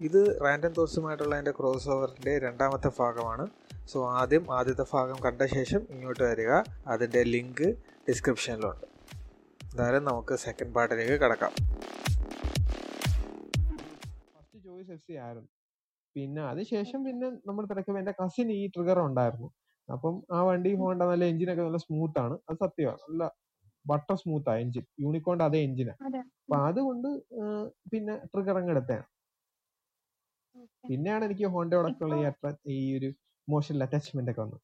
ഇത് റാൻഡം തോട്ട്സുമായിട്ടുള്ള എന്റെ ക്രോസ് ഓവറിന്റെ രണ്ടാമത്തെ ഭാഗമാണ്. സോ ആദ്യം ആദ്യത്തെ ഭാഗം കണ്ട ശേഷം ഇങ്ങോട്ട് വരിക. അതിന്റെ ലിങ്ക് ഡിസ്ക്രിപ്ഷനിലുണ്ട്. എന്തായാലും നമുക്ക് സെക്കൻഡ് പാർട്ടിലേക്ക് കിടക്കാം. ഫസ്റ്റ് ചോയ്സ് എഫ് സി ആയിരുന്നു. പിന്നെ അതിനുശേഷം പിന്നെ നമ്മൾ തിരക്കുമ്പോൾ എന്റെ കസിൻ ഈ ട്രിഗർ ഉണ്ടായിരുന്നു. അപ്പം ആ വണ്ടി ഹോണ്ട നല്ല എഞ്ചിനൊക്കെ നല്ല സ്മൂത്ത് ആണ്. അത് സത്യമാണ്. നല്ല ബട്ടർ സ്മൂത്ത് ആ എഞ്ചിൻ യൂണിക്കോണിന്റെ അതേ എഞ്ചിനാണ് അപ്പൊ അതുകൊണ്ട് പിന്നെ ട്രിഗർ അങ്ങ് എടുത്തതാണ്. പിന്നെയാണ് എനിക്ക് ഹോണ്ടയോടൊക്കെയുള്ള ഈ ഈ ഒരു ഇമോഷണൽ അറ്റാച്ച്മെന്റ് ഒക്കെ വന്നത്.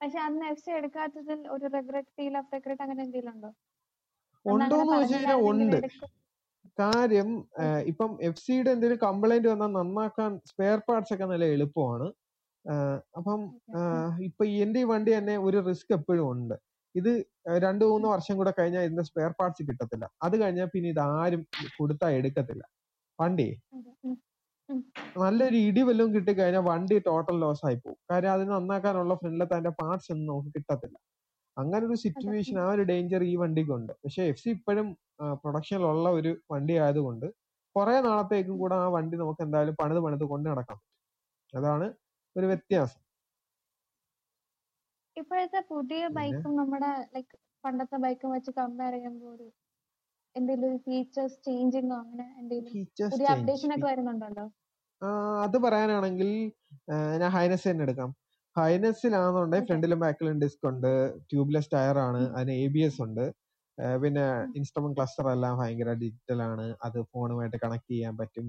പക്ഷെ അന്ന് എഫ് സി എടുക്കാത്തതിൽ ഒരു റിഗ്രറ്റ് ഫീൽ ഓഫ് റിഗ്രറ്റ് അങ്ങനെ എന്തെങ്കിലും ഉണ്ടോ? ഉണ്ടോന്ന് ചോദിച്ചു കഴിഞ്ഞാൽ ഉണ്ട്. കാര്യം ഇപ്പം എഫ് സിയുടെ എന്തെങ്കിലും കംപ്ലൈന്റ് വന്നാൽ നന്നാക്കാൻ സ്പെയർ പാർട്സ് ഒക്കെ നല്ല എളുപ്പമാണ്. അപ്പം ഇപ്പൊ എന്റെ ഈ വണ്ടി തന്നെ ഒരു റിസ്ക് എപ്പോഴും ഉണ്ട്. ഇത് രണ്ടു മൂന്ന് വർഷം കൂടെ കഴിഞ്ഞാൽ ഇതിന്റെ സ്പെയർ പാർട്സ് കിട്ടത്തില്ല. അത് കഴിഞ്ഞാൽ പിന്നെ ഇത് ആരും കൊടുത്താൽ എടുക്കത്തില്ല. വണ്ടി നല്ലൊരു ഇടി വല്ലതും കിട്ടിക്കഴിഞ്ഞാൽ വണ്ടി ടോട്ടൽ ലോസ് ആയി പോകും കാര്യം അതിന് നന്നാക്കാനുള്ള ഫ്രണ്ടിലത്തെ അതിന്റെ പാർട്സ് ഒന്നും നമുക്ക് കിട്ടത്തില്ല. അങ്ങനെ ഒരു സിറ്റുവേഷൻ ആ ഒരു ഡേഞ്ചർ ഈ വണ്ടിക്കുണ്ട് പക്ഷെ എഫ് സി ഇപ്പോഴും പ്രൊഡക്ഷനിലുള്ള ഒരു വണ്ടി ആയതുകൊണ്ട് കുറെ നാളത്തേക്കും കൂടെ ആ വണ്ടി നമുക്ക് എന്തായാലും പണിത് പണിത് കൊണ്ട് നടക്കാം അതാണ് ഒരു വ്യത്യാസം. ഇപ്പോഴത്തെ പുതിയ? ബൈക്കും നമ്മുടെ ലൈക് പണ്ടത്തെ ബൈക്കും വെച്ച് കമ്പയർ ചെയ്യുമ്പോൾ എന്തെങ്കിലും ഫീച്ചേഴ്സ് ചേഞ്ചിങ്ങോ അങ്ങനെ എന്തെങ്കിലും പുതിയ അപ്ഡേഷൻ ഒക്കെ വരുന്നുണ്ടല്ലോ? അത് പറയാനാണെങ്കിൽ ഞാൻ ഹൈനസ് തന്നെ എടുക്കാം. ഹൈനസിലാണെന്നുണ്ടെങ്കിൽ. ഫ്രണ്ടിലും ബാക്കിലും ഡിസ്ക് ഉണ്ട്. ട്യൂബ്ലെസ് ടയർ ആണ് അതിന് എ ബി എസ് ഉണ്ട്. പിന്നെ ഇൻസ്ട്രുമെന്റ് ക്ലസ്റ്റർ എല്ലാം ഭയങ്കര ഡിജിറ്റൽ ആണ് അത് ഫോണുമായിട്ട് കണക്ട് ചെയ്യാൻ പറ്റും.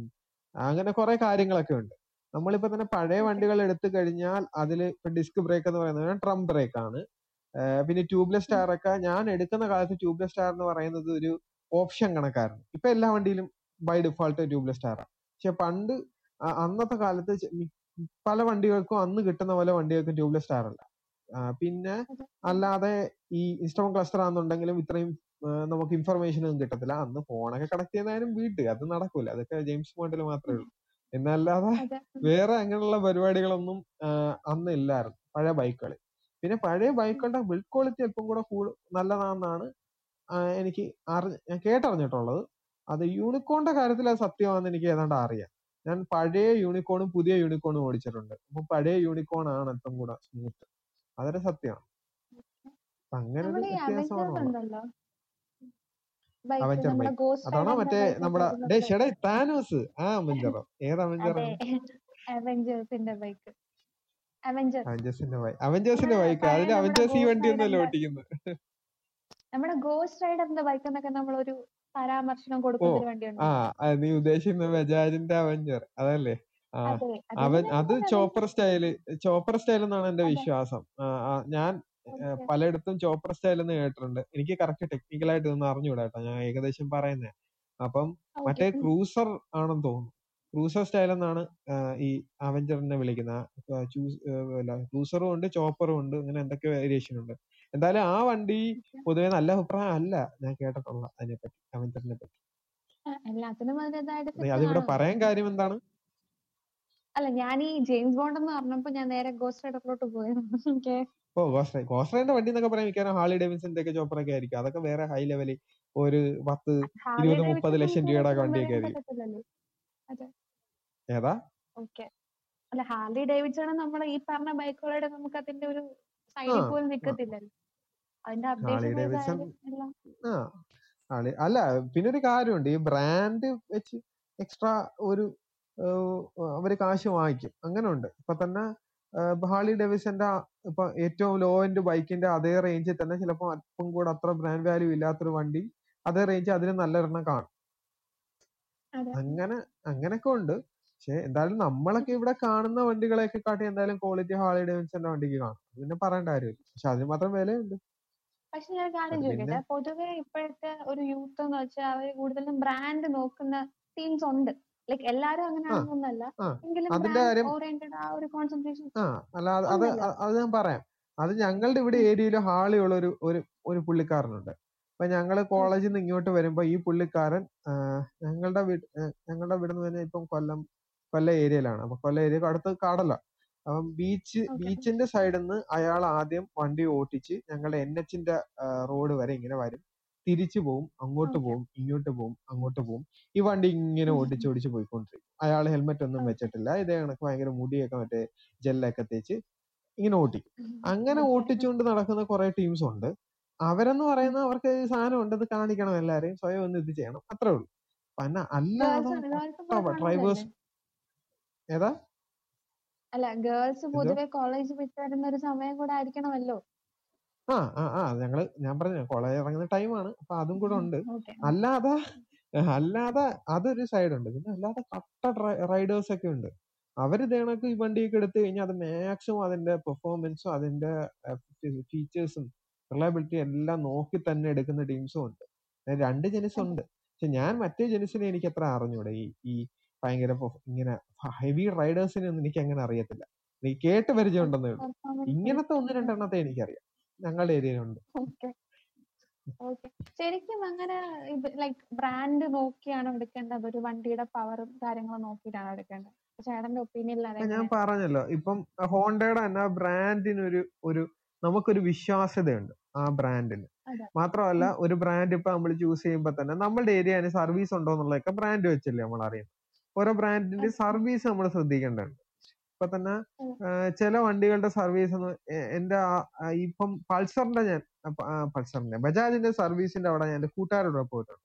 അങ്ങനെ കുറെ കാര്യങ്ങളൊക്കെ ഉണ്ട്. നമ്മളിപ്പോ തന്നെ പഴയ വണ്ടികൾ എടുത്തു കഴിഞ്ഞാൽ അതിൽ ഇപ്പൊ ഡിസ്ക് ബ്രേക്ക് എന്ന് പറയുന്നത് ട്രം ബ്രേക്ക് ആണ് പിന്നെ ട്യൂബ്ലെസ് ടയർ ഒക്കെ ഞാൻ എടുക്കുന്ന കാലത്ത് ട്യൂബ്ലെസ് ടയർ എന്ന് പറയുന്നത് ഒരു ഓപ്ഷൻ കണക്കായിരുന്നു. ഇപ്പൊ എല്ലാ വണ്ടിയിലും ബൈ ഡിഫോൾട്ട് ട്യൂബ്ലെസ് ടയറാണ് പക്ഷെ പണ്ട് അന്നത്തെ കാലത്ത് പല വണ്ടികൾക്കും അന്ന് കിട്ടുന്ന പോലെ വണ്ടികൾക്കും ട്യൂബ്ലെസ് ടയർ അല്ല. പിന്നെ അല്ലാതെ ഈ ഇൻസ്റ്റോൺ ക്ലസ്റ്റർ ആണെന്നുണ്ടെങ്കിലും ഇത്രയും നമുക്ക് ഇൻഫർമേഷൻ ഒന്നും കിട്ടത്തില്ല. അന്ന് ഫോണൊക്കെ കണക്ട് ചെയ്യുന്നതിനും വീട്ട് അത് നടക്കൂല. അതൊക്കെ ജെയിംസ് ബോണ്ടിൽ മാത്രമേ ഉള്ളൂ. എന്നല്ലാതെ വേറെ അങ്ങനെയുള്ള പരിപാടികളൊന്നും അന്ന് ഇല്ലായിരുന്നു. പഴയ ബൈക്കുകളിൽ പിന്നെ പഴയ ബൈക്കുകളുടെ ബിൽഡ് ക്വാളിറ്റി അല്പം കൂടെ കൂടു നല്ലതാണെന്നാണ് എനിക്ക് അറി ഞാൻ കേട്ടറിഞ്ഞിട്ടുള്ളത്. അത് യൂണിക്കോണിന്റെ കാര്യത്തിൽ അത് സത്യമാണെന്ന് എനിക്ക് ഏതാണ്ട് അറിയാം. ഞാൻ പഴയ യൂണിക്കോണും പുതിയ യൂണിക്കോണും ഓടിച്ചിട്ടുണ്ട്. അപ്പൊ പഴയ യൂണിക്കോൺ ആണ് ഏറ്റവും കൂടെ സ്മൂത്ത് അതൊരു സത്യമാണ് അങ്ങനെ ഒരു വ്യത്യാസമാണ് അതാണോ മറ്റേ നമ്മുടെ ഡേ ഷെടേ താനോസ് ആ അവഞ്ചറോ ഏത് അവഞ്ചറാണ് അവഞ്ചേഴ്സിന്റെ ബൈക്ക് അവഞ്ചേഴ്സ് അവഞ്ചേഴ്സിന്റെ ബൈക്ക് അവഞ്ചേഴ്സിന്റെ ബൈക്ക് അതിൽ അവഞ്ചേഴ്സ് ഈ വണ്ടി വണ്ടിയൊന്നുമല്ല ഓടിക്കുന്നത് നമ്മുടെ ഗോസ്റ്റ് റൈഡറിന്റെ ബൈക്ക് എന്നൊക്കെ നമ്മൾ ഒരു പരാമർശനം കൊടുക്കുന്ന ഒരു ആ നീ ഉദ്ദേശിക്കുന്ന ബജാജിന്റെ അവഞ്ചർ. അതല്ലേ? ആ അവൻ അത് ചോപ്പർ സ്റ്റൈൽ ചോപ്പർ സ്റ്റൈൽ എന്നാണ് എന്റെ വിശ്വാസം. ഞാൻ. പലയിടത്തും ചോപ്പർ സ്റ്റൈൽ എന്ന് കേട്ടിട്ടുണ്ട്. എനിക്ക് കറക്റ്റ് ടെക്നിക്കൽ ആയിട്ട് ഇതൊന്നും അറിഞ്ഞൂടാ കേട്ടോ. ഞാൻ ഏകദേശം പറയുന്നേ. അപ്പം മറ്റേ ക്രൂസർ ആണെന്ന് തോന്നുന്നു. ക്രൂസർ സ്റ്റൈൽ എന്നാണ് ഈ അവഞ്ചറിനെ വിളിക്കുന്നത്. ക്രൂസറും ഉണ്ട് ചോപ്പറും ഉണ്ട് അങ്ങനെ എന്തൊക്കെ വേരിയേഷൻ ഉണ്ട്. എന്തായാലും ആ വണ്ടി പൊതുവെ നല്ല അഭിപ്രായം അല്ല ഞാൻ കേട്ടിട്ടുള്ള അതിനെപ്പറ്റി അവഞ്ചറിനെ പറ്റി അതിവിടെ പറയാൻ കാര്യം എന്താണ്? അല്ല ഞാൻ ഈ ജെയിംസ് ബോണ്ട് എന്ന് പറഞ്ഞപ്പോ ഞാൻ നേരെ ഗോസ്റ്റ് റൈഡറിലോട്ട് പോയത് ഓ ഗോസ്റ്റ് ഗോസ്റ്റ് വണ്ടി എന്നൊക്കെ പറയാൻ മിക്കവാറും ഹാളി ഡേവിൻസിന്റെ ഒക്കെ ചോപ്പർ ഒക്കെ ആയിരിക്കും. അതൊക്കെ വേറെ ഹൈ ലെവലിൽ ഒരു പത്ത് ഇരുപത് മുപ്പത് ലക്ഷം രൂപയുടെ വണ്ടിയൊക്കെ ആയിരിക്കും. ഏതാ? ഓക്കെ. അല്ല ഹാർലി ഡേവിഡ്സൺ നമ്മൾ ഈ പറഞ്ഞ ബൈക്കുകളുടെ നമുക്ക് അതിന്റെ ഒരു സൈഡിൽ പോലും ആ. അതിന്റെ അപ്ഡേഷൻ അല്ല പിന്നെ ഒരു കാര്യമുണ്ട്. ഈ ബ്രാൻഡ് വെച്ച് എക്സ്ട്രാ ഒരു അവർ കാശ് വാങ്ങിക്കും. അങ്ങനെ ഉണ്ട് ഇപ്പൊ തന്നെ ഹാളി ഡെവിസന്റെ ഇപ്പൊ ഏറ്റവും ലോ എൻഡ് ബൈക്കിന്റെ അതേ റേഞ്ചിൽ തന്നെ ചിലപ്പോൾ അല്പം കൂടെ അത്ര ബ്രാൻഡ് വാല്യൂ ഇല്ലാത്തൊരു വണ്ടി അതേ റേഞ്ച് അതിന് നല്ലൊരെണ്ണം കാണും. അങ്ങനെ അങ്ങനെയൊക്കെ ഉണ്ട്. പക്ഷെ എന്തായാലും നമ്മളൊക്കെ ഇവിടെ കാണുന്ന വണ്ടികളെയൊക്കെ കാട്ടി എന്തായാലും ക്വാളിറ്റി ഹാളി ഡെവിസന്റെ വണ്ടിക്ക് കാണും. പിന്നെ പറയേണ്ട കാര്യമില്ല. പക്ഷെ അതിന് മാത്രം വിലയുണ്ട്. പക്ഷെ ഞാൻ കാര്യം ചോദിക്കട്ടെ? പൊതുവെ ഇപ്പോഴത്തെ ഒരു യൂത്ത് എന്ന് വെച്ചാൽ അവർ കൂടുതലും ബ്രാൻഡ് നോക്കുന്ന ടീംസ് ഉണ്ട്. ലൈക്ക് എല്ലാരും അങ്ങനെ ആണെന്നല്ല എങ്കിലും ബ്രാൻഡ് ഓറിയന്റഡ് ആ ഒരു കോൺസെൻട്രേഷൻ അല്ല അത് അത് ഞാൻ പറയാം. അത് ഞങ്ങളുടെ ഇവിടെ ഏരിയയിൽ ഹാളിയുള്ള ഒരു ഒരു ഒരു പുള്ളിക്കാരനുണ്ട്. അപ്പൊ ഞങ്ങൾ കോളേജിൽ നിന്ന് ഇങ്ങോട്ട് വരുമ്പോ ഈ പുള്ളിക്കാരൻ ഞങ്ങളുടെ വീട് ഞങ്ങളുടെ വീട് തന്നെ ഇപ്പം കൊല്ലം കൊല്ലം ഏരിയയിലാണ്. അപ്പൊ കൊല്ലം ഏരിയ അടുത്ത് കടല അപ്പം ബീച്ച് ബീച്ചിന്റെ സൈഡിൽ നിന്ന് അയാൾ ആദ്യം വണ്ടി ഓട്ടിച്ച് ഞങ്ങളുടെ എൻ എച്ചിന്റെ റോഡ് വരെ ഇങ്ങനെ വരും. തിരിച്ചു പോവും അങ്ങോട്ട്. പോവും ഇങ്ങോട്ട് പോവും അങ്ങോട്ട് പോവും. ഈ വണ്ടി ഇങ്ങനെ ഓടിച്ച് ഓടിച്ച് പോയിക്കൊണ്ടിരിക്കും. അയാൾ ഹെൽമെറ്റ് ഒന്നും വെച്ചിട്ടില്ല. ഇതേ കണക്ക് ഭയങ്കര മുടിയൊക്കെ മറ്റേ ജെല്ലൊക്കെ തേച്ച് ഇങ്ങനെ ഓട്ടിക്കും അങ്ങനെ. ഓട്ടിച്ചുകൊണ്ട് നടക്കുന്ന കുറെ ടീംസ് ഉണ്ട്. അവരെന്ന് പറയുന്ന അവർക്ക് സാധനം ഉണ്ട് ഇത് കാണിക്കണം എല്ലാരെയും. സ്വയം ഒന്ന് ഇത് ചെയ്യണം. അത്രേ ഉള്ളൂ. പിന്നെ അല്ലാതെ ഡ്രൈവേഴ്സ് ഏതാ? അല്ല ഗേൾസ്? പൊതുവെ കോളേജ് വിട്ട് വരുന്ന ഒരു സമയം കൂടെ ആയിരിക്കണമല്ലോ. ആ ആ ആ ഞങ്ങൾ ഞാൻ പറഞ്ഞു കോളേജ് ഇറങ്ങുന്ന ടൈമാണ്. അപ്പൊ അതും കൂടെ ഉണ്ട്. അല്ലാതെ അല്ലാതെ അതൊരു സൈഡ് ഉണ്ട്. പിന്നെ അല്ലാതെ കട്ട റൈഡേഴ്സ് ഒക്കെ ഉണ്ട്. അവർ ഇതേണക്ക് ഈ വണ്ടിയൊക്കെ എടുത്തു കഴിഞ്ഞാൽ അത് മാക്സിമം അതിന്റെ പെർഫോമൻസും അതിന്റെ ഫീച്ചേഴ്സും റിലയബിലിറ്റി എല്ലാം നോക്കി തന്നെ എടുക്കുന്ന ടീംസും ഉണ്ട്. രണ്ട് ജെനിസ് ഉണ്ട്. പക്ഷെ ഞാൻ മറ്റേ ജെനിസിനെ എനിക്ക് അത്ര അറിഞ്ഞൂടെ? ഈ ഈ ഭയങ്കര ഇങ്ങനെ ഹെവി റൈഡേഴ്സിനെ ഒന്നും എനിക്ക് അങ്ങനെ അറിയത്തില്ല. നീ കേട്ട് പരിചയമുണ്ടെന്നേ ഉള്ളൂ. ഇങ്ങനത്തെ ഒന്ന് രണ്ടെണ്ണത്തെ എനിക്കറിയാം. ഞങ്ങളുടെ ഏരിയയിലുണ്ട്. ശരിക്കും അങ്ങനെ ലൈക് ബ്രാൻഡ് നോക്കിയാണ് എടുക്കേണ്ടത്. ഒരു വണ്ടിയുടെ പവറും കാര്യങ്ങളും നോക്കിയിട്ടാണ് എടുക്കേണ്ടത്. ചേട്ടന്റെ ഒപ്പീനിയനിൽ ഞാൻ പറഞ്ഞല്ലോ. ഇപ്പം ഹോണ്ടയുടെ തന്നെ ബ്രാൻഡിന് ഒരു ഒരു നമുക്കൊരു വിശ്വാസ്യതയുണ്ട് ആ ബ്രാൻഡിന് മാത്രമല്ല ഒരു ബ്രാൻഡ് ഇപ്പൊ നമ്മൾ ചൂസ് ചെയ്യുമ്പോൾ തന്നെ നമ്മളുടെ ഏരിയ സർവീസ് ഉണ്ടോ എന്നുള്ളതൊക്കെ ബ്രാൻഡ് വെച്ചല്ലേ നമ്മൾ അറിയുന്നത് ഓരോ ബ്രാൻഡിന്റെ. സർവീസ് നമ്മൾ ശ്രദ്ധിക്കേണ്ടതുണ്ട്. ഇപ്പൊ തന്നെ ചില വണ്ടികളുടെ സർവീസ് എന്റെ ഇപ്പം പൾസറിന്റെ ഞാൻ പൾസറിന്റെ ബജാജിന്റെ സർവീസിന്റെ അവിടെ ഞാൻ കൂട്ടുകാരോട് പോയിട്ടുണ്ട്.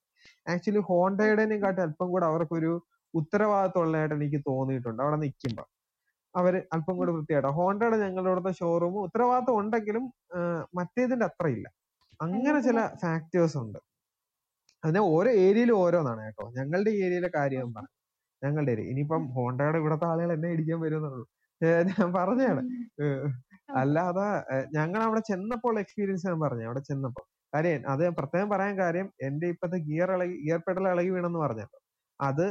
ആക്ച്വലി ഹോണ്ടയുടെയും കാട്ടി അല്പം കൂടെ അവർക്കൊരു ഉത്തരവാദിത്വം ഉള്ളതായിട്ട് എനിക്ക് തോന്നിയിട്ടുണ്ട്. അവിടെ നിൽക്കുമ്പോ അവർ അല്പം കൂടെ വൃത്തിയായിട്ട്. ഹോണ്ടയുടെ ഞങ്ങളുടെ അവിടുത്തെ ഷോറൂം ഉത്തരവാദിത്വം ഉണ്ടെങ്കിലും മറ്റേതിന്റെ അത്ര ഇല്ല അങ്ങനെ ചില ഫാക്ടേഴ്സ് ഉണ്ട്. അതിന് ഓരോ ഏരിയയിലും ഓരോന്നാണ് കേട്ടോ. ഞങ്ങളുടെ ഏരിയയിലെ കാര്യം പറഞ്ഞു ഞങ്ങളുടെ ഇനിയിപ്പം ഹോണ്ടയുടെ ഇവിടത്തെ ആളുകൾ എന്നെ ഇടിക്കാൻ വരുന്നുള്ളൂ ഞാൻ പറഞ്ഞാണ് അല്ലാതെ ഞങ്ങൾ അവിടെ ചെന്നപ്പോൾ എക്സ്പീരിയൻസ് ഞാൻ പറഞ്ഞു അവിടെ ചെന്നപ്പോൾ. കാര്യം അത് പ്രത്യേകം പറയാൻ കാര്യം എന്റെ ഇപ്പത്തെ ഗിയർ ഇളകി ഗിയർ പെഡൽ ഇളകി വീണെന്ന് പറഞ്ഞല്ലോ. അത്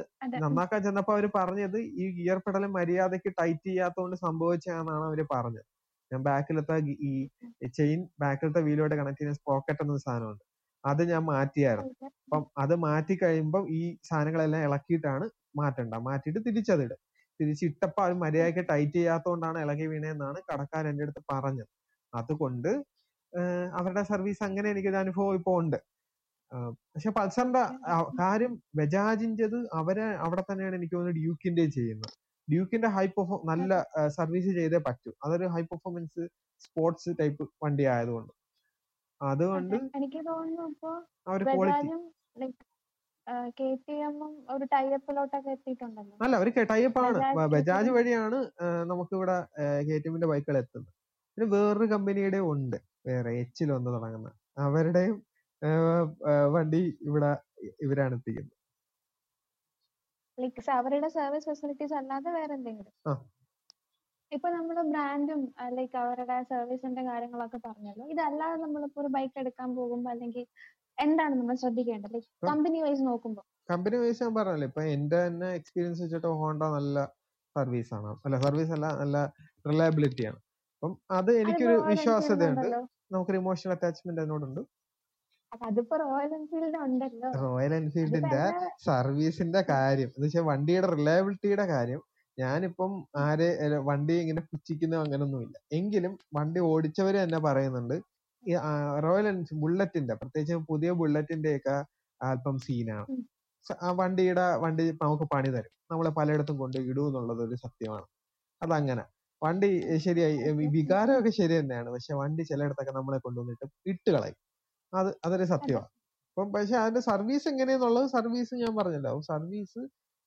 നന്നാക്കാൻ ചെന്നപ്പോ അവർ പറഞ്ഞത് ഈ ഗിയർ പെഡൽ മര്യാദയ്ക്ക് ടൈറ്റ് ചെയ്യാത്തോണ്ട് സംഭവിച്ചാന്നാണ് അവർ പറഞ്ഞത്. ഞാൻ ബാക്കിലത്തെ ഈ ചെയിൻ ബാക്കിലത്തെ വീലോട്ട് കണക്ട് ചെയ്യുന്ന സ്പോക്കറ്റ് എന്ന സാധനമുണ്ട്. അത് ഞാൻ മാറ്റിയായിരുന്നു. അപ്പം അത് മാറ്റി കഴിയുമ്പോൾ ഈ സാധനങ്ങളെല്ലാം ഇളക്കിയിട്ടാണ് മാറ്റണ്ട മാറ്റിയിട്ട് തിരിച്ചതിടും. തിരിച്ചിട്ടപ്പോ അത് മര്യാദയ്ക്ക് ടൈറ്റ് ചെയ്യാത്തതുകൊണ്ടാണ് ഇളകി വീണേന്നാണ് കടക്കാരൻ എന്റെ അടുത്ത് പറഞ്ഞത്. അതുകൊണ്ട് അവരുടെ സർവീസ് അങ്ങനെ എനിക്കൊരു അനുഭവം ഇപ്പൊ ഉണ്ട്. പക്ഷെ പൾസറിന്റെ കാര്യം ബജാജിന്റെത് അവരെ അവിടെ തന്നെയാണ് എനിക്ക് തോന്നുന്നത് ഡ്യൂക്കിന്റെ ചെയ്യുന്നത്. ഡ്യൂക്കിന്റെ ഹൈ പെർഫോ നല്ല സർവീസ് ചെയ്തേ പറ്റൂ. അതൊരു ഹൈ പെർഫോമൻസ് സ്പോർട്സ് ടൈപ്പ് വണ്ടി ആയതുകൊണ്ട് അതുകൊണ്ട് എനിക്ക് തോന്നുന്നു ഇപ്പൊ ക്വാളിറ്റി കെ ടി എമ്മും ഒരു ടൈപ്പിലോട്ടൊക്കെ എത്തിയിട്ടുണ്ടല്ലോ. അല്ല അവർ ടൈപ്പ് ആണ്. ബജാജ്. വഴിയാണ് നമുക്ക് ഇവിടെ കെ ടി എമ്മിന്റെ ബൈക്കുകൾ എത്തുന്നത്. പിന്നെ വേറൊരു കമ്പനിയുടെ ഉണ്ട് വേറെ എച്ചിൽ വന്ന് തുടങ്ങുന്ന. അവരുടെയും വണ്ടി ഇവിടെ ഇവരാണ് എത്തിക്കുന്നത്. അവരുടെ സർവീസ് ഫെസിലിറ്റീസ് അല്ലാതെ വേറെ എന്തെങ്കിലും. ഇപ്പൊ നമ്മുടെ ബ്രാൻഡും ലൈക്ക് അവരുടെ സർവീസിന്റെ കാര്യങ്ങളൊക്കെ പറഞ്ഞല്ലോ. ഇതല്ലാതെ നമ്മളിപ്പോ ഒരു ബൈക്ക് എടുക്കാൻ പോകുമ്പോ അല്ലെങ്കിൽ എന്താണ് നമ്മൾ ശ്രദ്ധിക്കേണ്ടത്? കമ്പനി വൈസ് നോക്കുമ്പോൾ കമ്പനി വൈസ് ഞാൻ പറഞ്ഞല്ലോ ഇപ്പൊ എന്റെ തന്നെ എക്സ്പീരിയൻസ് വെച്ചിട്ട് ഹോണ്ട നല്ല സർവീസ് ആണ്. അല്ല സർവീസ് അല്ല നല്ല റിലയബിലിറ്റി ആണ്. അപ്പം അത് എനിക്കൊരു വിശ്വാസ്യതയുണ്ട്. നമുക്ക് നമുക്കൊരു ഇമോഷണൽ അറ്റാച്ച്മെന്റ് അതിനോടുണ്ട്. റോയൽ എൻഫീൽഡിന്റെ സർവീസിന്റെ കാര്യം. എന്ന് വെച്ചാൽ വണ്ടിയുടെ റിലയബിലിറ്റിയുടെ കാര്യം. ഞാനിപ്പം ആരെ വണ്ടി ഇങ്ങനെ പുച്ഛിക്കുന്നോ അങ്ങനൊന്നുമില്ല. എങ്കിലും വണ്ടി ഓടിച്ചവര് തന്നെ പറയുന്നുണ്ട് റോയൽ എൻഫീൽഡ് ബുള്ളറ്റിന്റെ പ്രത്യേകിച്ച് പുതിയ ബുള്ളറ്റിന്റെ ഒക്കെ അല്പം സീനാണ്. വണ്ടിയുടെ വണ്ടി നമുക്ക് പണി തരും. നമ്മളെ പലയിടത്തും കൊണ്ട് ഇടും എന്നുള്ളത് ഒരു സത്യമാണ്. അതങ്ങനെ. വണ്ടി ശരിയായി വികാരം ഒക്കെ വികാരമൊക്കെ ശരി തന്നെയാണ്. പക്ഷെ വണ്ടി ചിലയിടത്തൊക്കെ നമ്മളെ കൊണ്ടുവന്നിട്ട് ഇട്ട് കളയും. അത് അതൊരു സത്യമാണ് അപ്പം പക്ഷെ അതിന്റെ സർവീസ് എങ്ങനെയെന്നുള്ളത് സർവീസ് ഞാൻ പറഞ്ഞല്ലോ. സർവീസ്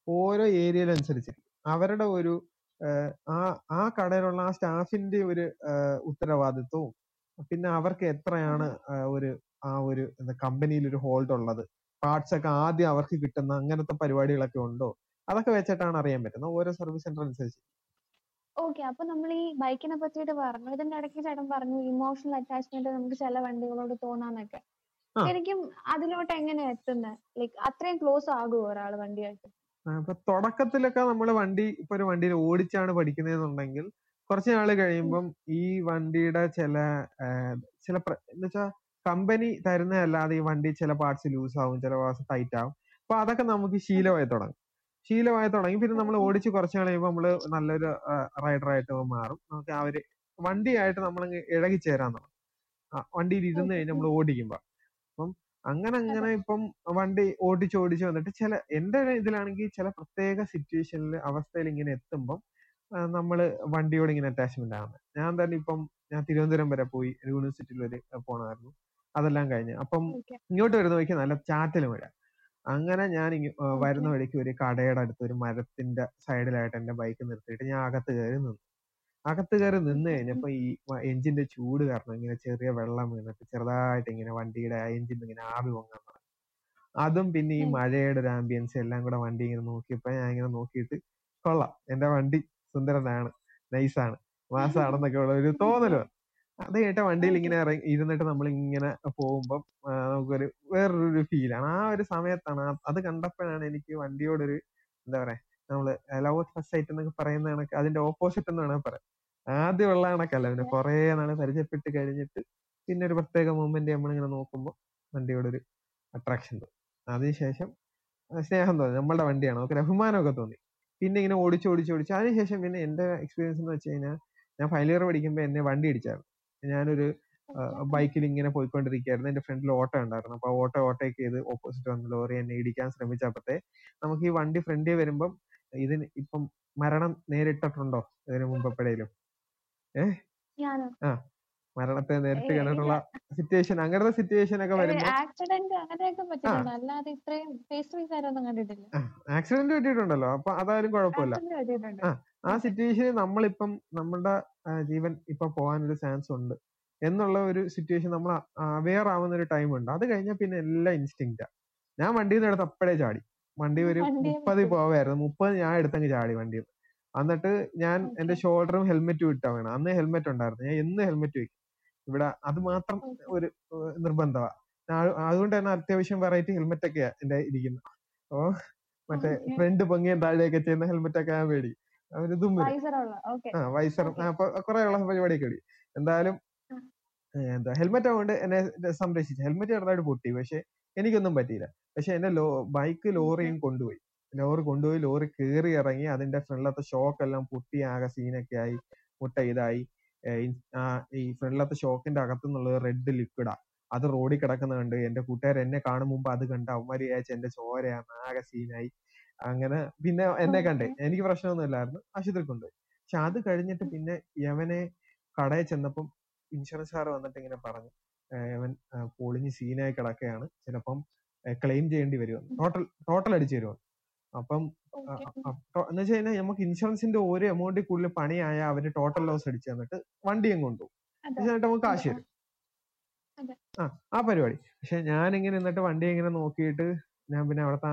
ഓരോ ഏരിയയിലനുസരിച്ചിരിക്കും അവരുടെ ഒരു ആ ആ കടയിലുള്ള ആ സ്റ്റാഫിന്റെ ഒരു ഉത്തരവാദിത്വവും പിന്നെ അവർക്ക് എത്രയാണ് ഒരു ആ ഒരു കമ്പനിയിൽ ഒരു ഹോൾഡ് ഉള്ളത്? പാർട്സ് ഒക്കെ ആദ്യം അവർക്ക് കിട്ടുന്ന അങ്ങനത്തെ പരിപാടികളൊക്കെ ഉണ്ടോ? അതൊക്കെ വെച്ചിട്ടാണ് അറിയാൻ പറ്റുന്നത്. ഓരോ സർവീസ് സെന്റർ അനുസരിച്ച്. ഓക്കെ. അപ്പൊ നമ്മൾ ഈ ബൈക്കിനെ പറ്റിയിട്ട് പറഞ്ഞു ഇതിന്റെ ഇടയ്ക്ക് ചേട്ടൻ പറഞ്ഞു ഇമോഷണൽ അറ്റാച്ച്മെന്റ് നമുക്ക് ചില വണ്ടികളോട് തോന്നാന്നൊക്കെ. ശരിക്കും അതിലോട്ട് എങ്ങനെയാ എത്തുന്നത് ലൈക്ക് അത്രയും ക്ലോസ് ആകുമോ ഒരാൾ വണ്ടിയായിട്ട്? ആ, അപ്പൊ തുടക്കത്തിലൊക്കെ നമ്മൾ വണ്ടി ഇപ്പൊ ഒരു വണ്ടിയിൽ ഓടിച്ചാണ് പഠിക്കുന്നതെന്നുണ്ടെങ്കിൽ കുറച്ച് നാൾ കഴിയുമ്പം ഈ വണ്ടിയുടെ ചില ചില എന്ന് വെച്ചാൽ കമ്പനി തരുന്നതല്ലാതെ ഈ വണ്ടി ചില പാർട്സ് ലൂസ് ആവും ചില പാർട്സ് ടൈറ്റ് ആവും അപ്പൊ അതൊക്കെ നമുക്ക് ശീലമായി തുടങ്ങും. ശീലമായി തുടങ്ങി പിന്നെ നമ്മൾ ഓടിച്ച് കുറച്ച് നാൾ കഴിയുമ്പോൾ നമ്മൾ നല്ലൊരു റൈഡർ ആയിട്ട് മാറും. നമുക്ക് ആ ഒരു വണ്ടിയായിട്ട് നമ്മൾ ഇഴകി ചേരാൻ തുടങ്ങും വണ്ടിയിൽ ഇരുന്ന് കഴിഞ്ഞ് നമ്മൾ ഓടിക്കുമ്പോ. അപ്പം അങ്ങനെ അങ്ങനെ ഇപ്പം വണ്ടി ഓടിച്ച് ഓടിച്ച് വന്നിട്ട് ചില എന്റെ ഇതിലാണെങ്കിൽ ചില പ്രത്യേക സിറ്റുവേഷനിൽ അവസ്ഥയിൽ ഇങ്ങനെ എത്തുമ്പം ആ, നമ്മൾ വണ്ടിയോട് ഇങ്ങനെ അറ്റാച്ച്മെന്റ് ആണ്. ഞാൻ തന്നെ ഇപ്പം ഞാൻ തിരുവനന്തപുരം വരെ പോയി യൂണിവേഴ്സിറ്റിയിൽ വരെ പോണമായിരുന്നു. അതെല്ലാം കഴിഞ്ഞ്. അപ്പം ഇങ്ങോട്ട് വരുന്ന വഴിക്ക് നല്ല ചാറ്റൽ മഴ. അങ്ങനെ ഞാൻ വരുന്ന വഴിക്ക് ഒരു കടയുടെ അടുത്ത് ഒരു മരത്തിന്റെ സൈഡിലായിട്ട് എന്റെ ബൈക്ക് നിർത്തിയിട്ട് ഞാൻ അകത്ത് കയറി നിന്നു. അകത്ത് കയറി നിന്ന് കഴിഞ്ഞപ്പോ ഈ എഞ്ചിന്റെ ചൂട് കാരണം ഇങ്ങനെ ചെറിയ വെള്ളം വീണിട്ട് ചെറുതായിട്ട് ഇങ്ങനെ വണ്ടിയുടെ എഞ്ചിൻ ഇങ്ങനെ ആവി പൊങ്ങാൻ തുടങ്ങി. അതും പിന്നെ ഈ മഴയുടെ ഒരു ആംബിയൻസ് എല്ലാം കൂടെ വണ്ടി ഇങ്ങനെ നോക്കിയപ്പോ ഞാൻ ഇങ്ങനെ നോക്കിയിട്ട് കൊള്ളാം. എന്റെ വണ്ടി സുന്ദരനാണ്. നൈസാണ്. മാസാണെന്നൊക്കെ ഉള്ള ഒരു തോന്നലോ. അത് കേട്ട വണ്ടിയിൽ ഇങ്ങനെ ഇറങ്ങി ഇരുന്നിട്ട് നമ്മൾ ഇങ്ങനെ പോകുമ്പം നമുക്കൊരു വേറൊരു ഫീലാണ്. ആ ഒരു സമയത്താണ് അത് കണ്ടപ്പോഴാണ് എനിക്ക് വണ്ടിയോടൊരു എന്താ പറയാ നമ്മൾ ലവ് ഫസ്റ്റ് സൈറ്റ് എന്നൊക്കെ പറയുന്ന കണക്ക് അതിന്റെ ഓപ്പോസിറ്റ് എന്ന് വേണമെങ്കിൽ പറയാം. ആദ്യമുള്ള കണക്കല്ല പിന്നെ കുറെ നാൾ പരിചയപ്പെട്ട് കഴിഞ്ഞിട്ട് പിന്നെ ഒരു പ്രത്യേക മൂമെന്റ് നമ്മളിങ്ങനെ നോക്കുമ്പോൾ വണ്ടിയോടൊരു അട്രാക്ഷൻ തോന്നി. അതിനുശേഷം സ്നേഹം തോന്നി. നമ്മളുടെ വണ്ടിയാണ്. നമുക്ക് അഭിമാനമൊക്കെ തോന്നി. പിന്നെ ഇങ്ങനെ ഓടിച്ച് ഓടിച്ച് ഓടിച്ച്. അതിനുശേഷം പിന്നെ എന്റെ എക്സ്പീരിയൻസ് എന്ന് വെച്ച് കഴിഞ്ഞാൽ ഞാൻ ഫൈനൽ ഇയർ പഠിക്കുമ്പോൾ എന്നെ വണ്ടി ഇടിച്ചായിരുന്നു. ഞാനൊരു ബൈക്കിൽ ഇങ്ങനെ പോയിക്കൊണ്ടിരിക്കുകയായിരുന്നു എന്റെ ഫ്രണ്ടിൽ ഓട്ടോ ഉണ്ടായിരുന്നു. അപ്പൊ ഓട്ടോ ഓട്ടോയ്ക്ക് ചെയ്ത് ഓപ്പോസിറ്റ് വന്ന ലോറി എന്നെ ഇടിക്കാൻ ശ്രമിച്ചപ്പോഴത്തെ നമുക്ക് ഈ വണ്ടി ഫ്രണ്ടിൽ വരുമ്പം ഇതിന് ഇപ്പം മരണം നേരിട്ടിട്ടുണ്ടോ? ഇതിനു മുമ്പ് എപ്പോഴേലും ഞാനോ? മരണത്തെ നേരിട്ട് കണ്ടിട്ടുള്ള സിറ്റുവേഷൻ അങ്ങനത്തെ സിറ്റുവേഷൻ ഒക്കെ വരുമ്പോ ആക്സിഡന്റ് പറ്റിയിട്ടുണ്ടല്ലോ. അപ്പൊ അതായാലും കുഴപ്പമില്ല. ആ. സിറ്റുവേഷൻ സിറ്റുവേഷനിൽ നമ്മളിപ്പം നമ്മുടെ ജീവൻ ഇപ്പൊ പോകാനൊരു ചാൻസ് ഉണ്ട്. എന്നുള്ള ഒരു സിറ്റുവേഷൻ നമ്മൾ അവെയർ ആവുന്ന ഒരു ടൈം ഉണ്ട്. അത് കഴിഞ്ഞാൽ പിന്നെ എല്ലാം ഇൻസ്റ്റിങ്റ്റാ ഞാൻ വണ്ടിയിൽ നിന്ന് എടുത്ത് അപ്പഴേ ചാടി. വണ്ടി ഒരു മുപ്പതിൽ പോവായിരുന്നു. മുപ്പത് ഞാൻ എടുത്തങ്ങ് ചാടി വണ്ടിയിൽ എന്നിട്ട് ഞാൻ എന്റെ ഷോൾഡറും ഹെൽമെറ്റും ഇട്ടാ വേണം. അന്ന് ഹെൽമെറ്റ് ഉണ്ടായിരുന്നു. ഞാൻ എന്ന് ഹെൽമെറ്റ് വെക്കും. ഇവിടെ അത് മാത്രം. ഒരു നിർബന്ധമാണ് അതുകൊണ്ട് തന്നെ അത്യാവശ്യം വെറൈറ്റി ഹെൽമെറ്റ് ഒക്കെയാ എന്റെ ഇരിക്കുന്നത് അപ്പോ മറ്റേ. ഫ്രണ്ട് പൊങ്ങിയും താഴെയൊക്കെ ചെയ്യുന്ന ഹെൽമെറ്റ് ഒക്കെ ഞാൻ ഉള്ള ഓക്കെ. ആ വൈസറും. അപ്പൊ കുറെ ഉള്ള പരിപാടിയൊക്കെ ഉണ്ട് എന്തായാലും എന്താ ഹെൽമെറ്റ് ആവുകൊണ്ട് എന്നെ സംരക്ഷിച്ചു. ഹെൽമെറ്റ് ചെറുതായിട്ട് പൊട്ടി. പക്ഷെ എനിക്കൊന്നും പറ്റിയില്ല. പക്ഷെ എന്റെ ലോ ബൈക്ക് ലോറിയും കൊണ്ടുപോയി. ലോറി കൊണ്ടുപോയി ലോറി കേറി ഇറങ്ങി അതിന്റെ ഫ്രണ്ടിലത്തെ ഷോക്ക് എല്ലാം പൊട്ടി ആകെ സീനൊക്കെ ആയി മുട്ട ഇതായി. ഈ ഫ്രണ്ടിലത്തെ ഷോക്കിന്റെ അകത്തുനിന്നുള്ളത് റെഡ് ലിക്വിഡാ അത് റോഡിൽ കിടക്കുന്ന കണ്ട് എന്റെ കൂട്ടുകാർ എന്നെ കാണും മുമ്പ് അത് കണ്ട് അവന്മാര് വിചാരിച്ചു എന്റെ ചോരയാണ് ആകെ സീനായി അങ്ങനെ പിന്നെ എന്നെ കണ്ടേ. എനിക്ക് പ്രശ്നമൊന്നും ഇല്ലായിരുന്നു. ആശുപത്രി കൊണ്ടുപോയി പക്ഷെ അത് കഴിഞ്ഞിട്ട് പിന്നെ യവനെ കടയിൽ ചെന്നപ്പം ഇൻഷുറൻസ് കാർ വന്നിട്ട് ഇങ്ങനെ പറഞ്ഞു യവൻ പൊളിഞ്ഞ് സീനായി കിടക്കുകയാണ്. ചിലപ്പം ക്ലെയിം ചെയ്യേണ്ടി വരുമെന്ന്. ടോട്ടൽ ടോട്ടൽ അടിച്ചു തരുമെന്ന്. അപ്പം എന്ന് വെച്ച് കഴിഞ്ഞാൽ നമുക്ക് ഇൻഷുറൻസിന്റെ ഒരു എമൗണ്ടിൽ കൂടുതൽ പണിയായ അവർ ടോട്ടൽ ലോസ് അടിച്ചു തന്നിട്ട് വണ്ടിയും കൊണ്ടുപോകും. എന്നിട്ട് നമുക്ക് കാശ്. തരും അതെ. ആ ആ പരിപാടി. പക്ഷെ ഞാൻ ഇങ്ങനെ എന്നിട്ട് വണ്ടി ഇങ്ങനെ നോക്കിയിട്ട് ഞാൻ പിന്നെ അവിടുത്തെ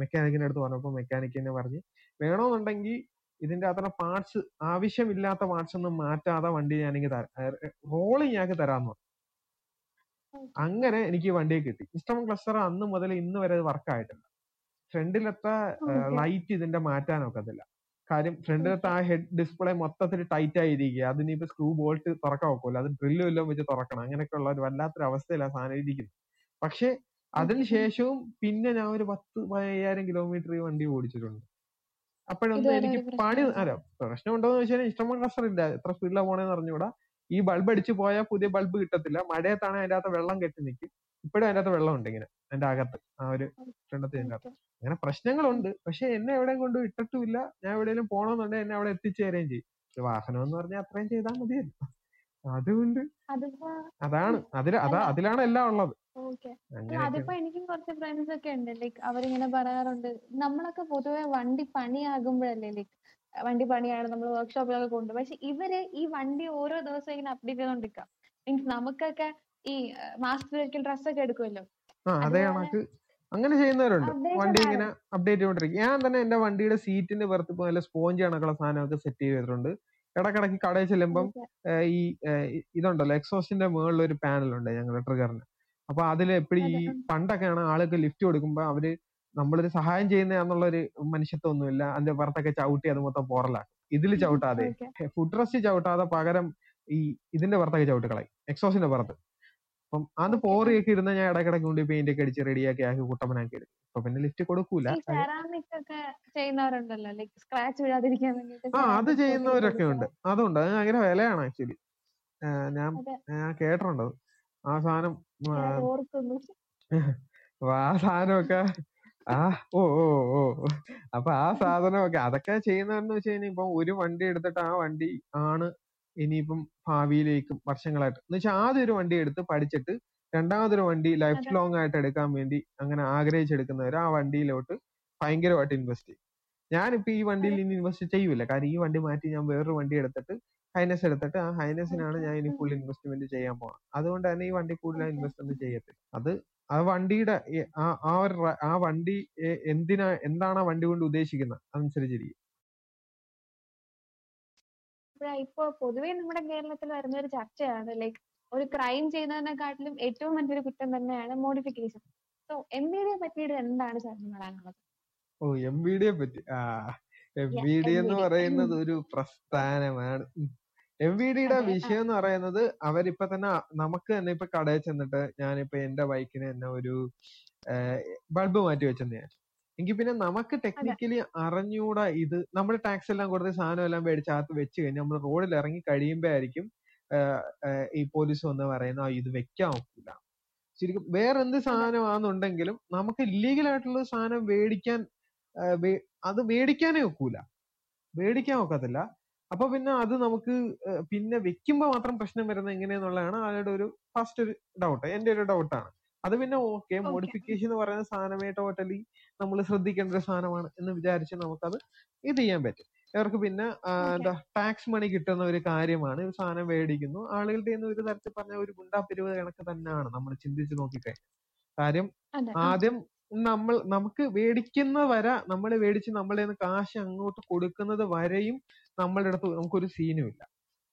മെക്കാനിക്കിന്റെ അടുത്ത് പറഞ്ഞപ്പോ മെക്കാനിക്കിനെ പറഞ്ഞ് വേണമെന്നുണ്ടെങ്കിൽ ഇതിന്റെ അത്ര പാർട്സ് ആവശ്യമില്ലാത്ത പാർട്സ് ഒന്നും മാറ്റാതെ വണ്ടി ഞാനെങ്കിൽ റോളിങ് ഞാക്ക് തരാന്ന് പറഞ്ഞു. അങ്ങനെ എനിക്ക് വണ്ടി വണ്ടിയെ കിട്ടി. ഇഷ്ടം ക്ലസ്റ്റർ അന്ന് മുതൽ ഇന്ന് വരെ വർക്ക് ആയിട്ടില്ല. ഫ്രണ്ടിലത്തെ. ലൈറ്റ് ഇതിന്റെ മാറ്റാൻ ഒക്കത്തില്ല. കാര്യം ഫ്രണ്ടിലത്തെ ആ ഹെഡ് ഡിസ്പ്ലേ മൊത്തത്തിൽ ടൈറ്റ് ആയിരിക്കുക. അതിനിപ്പോ സ്ക്രൂ ബോൾട്ട് തുറക്കാൻ ഒക്കില്ല അത് ഡ്രില്ലും എല്ലാം വെച്ച് തുറക്കണം. അങ്ങനെയൊക്കെയുള്ള ഒരു വല്ലാത്തൊരു അവസ്ഥയിലാണ് സാധനം ഇരിക്കുന്നത്. പക്ഷെ അതിനുശേഷവും പിന്നെ ഞാൻ ഒരു പത്ത് പതിനയ്യായിരം കിലോമീറ്റർ ഈ വണ്ടി ഓടിച്ചിട്ടുണ്ട്. അപ്പോഴൊന്നും എനിക്ക് പണി. അല്ല പ്രശ്നം ഉണ്ടോന്ന് വെച്ചാൽ ഇഷ്ടംപോലെ ക്ലസ്റ്റർ ഇല്ല എത്ര സ്പീഡിലാണ് പോണേന്ന് അറിഞ്ഞൂടാ ഈ ബൾബ് അടിച്ചു പോയാൽ പുതിയ ബൾബ് കിട്ടത്തില്ല. മഴയത്താണ് അതിന്റെ അകത്ത് വെള്ളം കെട്ടി നിൽക്കും ഇപ്പോഴും അതിന്റെ അകത്ത് വെള്ളം ഉണ്ട് ഇങ്ങനെ അതിന്റെ അകത്ത് ആ ഒരു കിണ്ണത്തിന്റെ അതിന്റെ അകത്ത്. അങ്ങനെ പ്രശ്നങ്ങളുണ്ട് പക്ഷെ എന്നെ എവിടെയും കൊണ്ട് ഇട്ടിട്ടുമില്ല. ഞാൻ എവിടെയെങ്കിലും പോകണമെന്നുണ്ടെങ്കിൽ എന്നെ അവിടെ എത്തിച്ചേരുകയും ചെയ്യും. വാഹനം എന്ന് പറഞ്ഞാൽ അത്രയും ചെയ്താൽ മതിയല്ലോ. അതുകൊണ്ട് അതാണ് അതിൽ അതാ. അതിലാണ് എല്ലാം ഉള്ളത്. അതിപ്പോ എനിക്കും കുറച്ച് ഫ്രണ്ട്സ് ഒക്കെ ഉണ്ട്. ലൈക്ക് അവരിങ്ങനെ പറയാറുണ്ട് നമ്മളൊക്കെ പൊതുവെ വണ്ടി പണിയാകുമ്പോഴല്ലേ ലൈക്ക് വണ്ടി പണിയാണ് നമ്മൾ വർക്ക്ഷോപ്പിലൊക്കെ കൊണ്ടു പക്ഷെ ഇവർ ഈ വണ്ടി ഓരോ ദിവസം ഇങ്ങനെ അപ്ഡേറ്റ് ചെയ്തോണ്ടിരിക്കാം. മീൻസ് നമുക്കൊക്കെ ഈ മാസ്റ്റർ വെഹിക്കിൾ ഡ്രസ് ഒക്കെ എടുക്കുമല്ലോ അതേ അതുപോലെ കണക്ക്. അങ്ങനെ ചെയ്യുന്നവരുണ്ട്. വണ്ടി ഇങ്ങനെ അപ്ഡേറ്റ് ചെയ്തോണ്ടിരിക്കും. ഞാൻ തന്നെ എന്റെ വണ്ടിയുടെ സീറ്റിന്റെ പുറത്ത് നല്ല സ്പോഞ്ച് കണക്കുള്ള സാധനമൊക്കെ സെറ്റ് ചെയ്തിട്ടുണ്ട് ഇടക്കിടക്ക് കടയിൽ ചെല്ലുമ്പം ഈ ഇതുണ്ടല്ലോ എക്സോസ്റ്റിന്റെ മുകളിൽ ഒരു പാനൽ ഉണ്ട് ഞങ്ങളുടെ ട്രിഗറിന് അപ്പൊ അതിൽ എപ്പോഴും ഈ പണ്ടൊക്കെ ആണ് പണ്ടൊക്കെയാണ് ആളുകൾക്ക് ലിഫ്റ്റ് കൊടുക്കുമ്പോ അവർ നമ്മളൊരു സഹായം ചെയ്യുന്ന എന്നുള്ള ചെയ്യുന്നതാന്നുള്ളൊരു മനുഷ്യത്വമൊന്നുമില്ല. അതിന്റെ പുറത്തൊക്കെ ചവിട്ടി അത് മൊത്തം പോറലാക്കും. ഇതിൽ ചവിട്ടാതെ. ഫുഡ് റെസ്റ്റ് ചവിട്ടാതെ പകരം ഈ ഇതിന്റെ പുറത്തൊക്കെ ചവിട്ടി കളയും. എക്സോസിന്റെ പുറത്ത്. അപ്പം അത് Okay. പോറിയൊക്കെ ഇരുന്ന് ഞാൻ ഇടക്കിടക്ക് കൊണ്ട് പെയിന്റ് ഒക്കെ അടിച്ച് റെഡിയാക്കി ആക്കി കുട്ടപ്പനാക്കി എടുക്കും. അപ്പൊ പിന്നെ ലിഫ്റ്റ് കൊടുക്കൂല. ആ അത് ചെയ്യുന്നവരൊക്കെ ഉണ്ട്. അതുണ്ട്. അത് ഭയങ്കര വിലയാണ് ആക്ച്വലി ഞാൻ ഞാൻ കേട്ടിട്ടുണ്ട്. ആ സാധനം ആ സാധനമൊക്കെ ആ ഓ ഓ ഓ അപ്പൊ ആ സാധനമൊക്കെ അതൊക്കെ ചെയ്യുന്നതെന്ന് വെച്ച് കഴിഞ്ഞാൽ ഇപ്പൊ ഒരു വണ്ടി എടുത്തിട്ട് ആ വണ്ടി ആണ് ഇനിയിപ്പം ഭാവിയിലേക്കും വർഷങ്ങളായിട്ട്. എന്ന് വെച്ചാൽ ആദ്യം ഒരു വണ്ടി എടുത്ത് പഠിച്ചിട്ട് രണ്ടാമതൊരു വണ്ടി ലൈഫ്. ലോങ് ആയിട്ട് എടുക്കാൻ വേണ്ടി അങ്ങനെ ആഗ്രഹിച്ചെടുക്കുന്നവർ ആ വണ്ടിയിലോട്ട് ഭയങ്കരമായിട്ട് ഇൻവെസ്റ്റ് ചെയ്യും. ഞാനിപ്പോ ഈ വണ്ടിയിൽ ഇനി ഇൻവെസ്റ്റ് ചെയ്യൂല. കാരണം ഈ വണ്ടി മാറ്റി ഞാൻ വേറൊരു വണ്ടി എടുത്തിട്ട് ഹൈനസ് എടുത്തിട്ട് ആ ഹൈനസിനാണ് ഞാൻ ഇനി ഫുൾ ഇൻവെസ്റ്റ്മെന്റ് ചെയ്യാൻ പോകാം അതുകൊണ്ട് തന്നെ ഈ വണ്ടി കൂടുതൽ. ഇൻവെസ്റ്റ് ഒന്നും ചെയ്യത്തില്ല. അത് ആ വണ്ടിയുടെ ആ ആ ഒരു ആ വണ്ടി എന്തിനാ എന്താണ് ആ വണ്ടി കൊണ്ട് ഉദ്ദേശിക്കുന്നത്? അതനുസരിച്ചിരിക്കും. ഇപ്പൊ പൊതുവെ നമ്മുടെ കേരളത്തിൽ വരുന്ന ഒരു ചർച്ചയാണ് ലൈക് ഒരു ക്രൈം ചെയ്യുന്നതിനെക്കാട്ടിലും ഏറ്റവും വലിയൊരു കുറ്റം തന്നെയാണ് മോഡിഫിക്കേഷൻ സോ എം ബി ഡിയെ പറ്റിയിട്ട് എന്താണ് ചേട്ടന് പറയാനുള്ളത് ഓ എം ബി ഡിയെ പറ്റി ആ എം ബി ഡി എന്ന് പറയുന്നത് ഒരു പ്രസ്ഥാനമാണ്. എം വി ഡിയുടെ വിഷയം എന്ന് പറയുന്നത് അവരിപ്പൊ തന്നെ നമുക്ക് തന്നെ ഇപ്പൊ കടയിൽ ചെന്നിട്ട് ഞാനിപ്പോ എന്റെ ബൈക്കിന് തന്നെ ഒരു ബൾബ് മാറ്റി വെച്ചെന്ന് ഞാൻ. എങ്കിൽ പിന്നെ നമുക്ക് ടെക്നിക്കലി അറിഞ്ഞൂടാ ഇത്. നമ്മൾ ടാക്സ് എല്ലാം കൊടുത്ത് സാധനം എല്ലാം മേടിച്ച് അകത്ത് വെച്ച് കഴിഞ്ഞ് നമ്മൾ റോഡിൽ ഇറങ്ങി കഴിയുമ്പോഴായിരിക്കും ഈ പോലീസ് വന്ന് പറയുന്ന ഇത് വെക്കാൻ ഒക്കില്ല. ശരിക്കും വേറെ എന്ത് സാധനമാണെന്നുണ്ടെങ്കിലും നമുക്ക് ഇല്ലീഗൽ ആയിട്ടുള്ള സാധനം മേടിക്കാൻ അത് മേടിക്കാനേ ഒക്കൂല. മേടിക്കാൻ ഒക്കത്തില്ല. അപ്പൊ പിന്നെ അത് നമുക്ക് പിന്നെ വെക്കുമ്പോ മാത്രം പ്രശ്നം വരുന്നത് എങ്ങനെയാന്നുള്ളതാണ് ആളുടെ ഒരു ഫസ്റ്റ് ഒരു ഡൗട്ട് എന്റെ ഒരു ഡൗട്ടാണ് അത് പിന്നെ ഓക്കെ. മോഡിഫിക്കേഷൻ എന്ന് പറയുന്ന സാധനമേ ടോട്ടലി നമ്മൾ ശ്രദ്ധിക്കേണ്ട ഒരു സാധനമാണ് എന്ന് വിചാരിച്ച് നമുക്കത് ഇത് ചെയ്യാൻ പറ്റും. ഇവർക്ക് പിന്നെ എന്താ ടാക്സ് മണി കിട്ടുന്ന ഒരു കാര്യമാണ്. ഒരു സാധനം മേടിക്കുന്നു. ആളുകളുടെ ഒരു തരത്തിൽ പറഞ്ഞ ഒരു ഗുണ്ടാപ്പിരിവ് കണക്ക് തന്നെയാണ് നമ്മൾ ചിന്തിച്ച് നോക്കിക്കഴിഞ്ഞാൽ. കാര്യം ആദ്യം നമ്മൾ നമുക്ക് മേടിക്കുന്ന വര നമ്മൾ മേടിച്ച് നമ്മളെ കാശ് അങ്ങോട്ട് കൊടുക്കുന്നത് വരെയും നമ്മളുടെ അടുത്ത് നമുക്കൊരു സീനും ഇല്ല.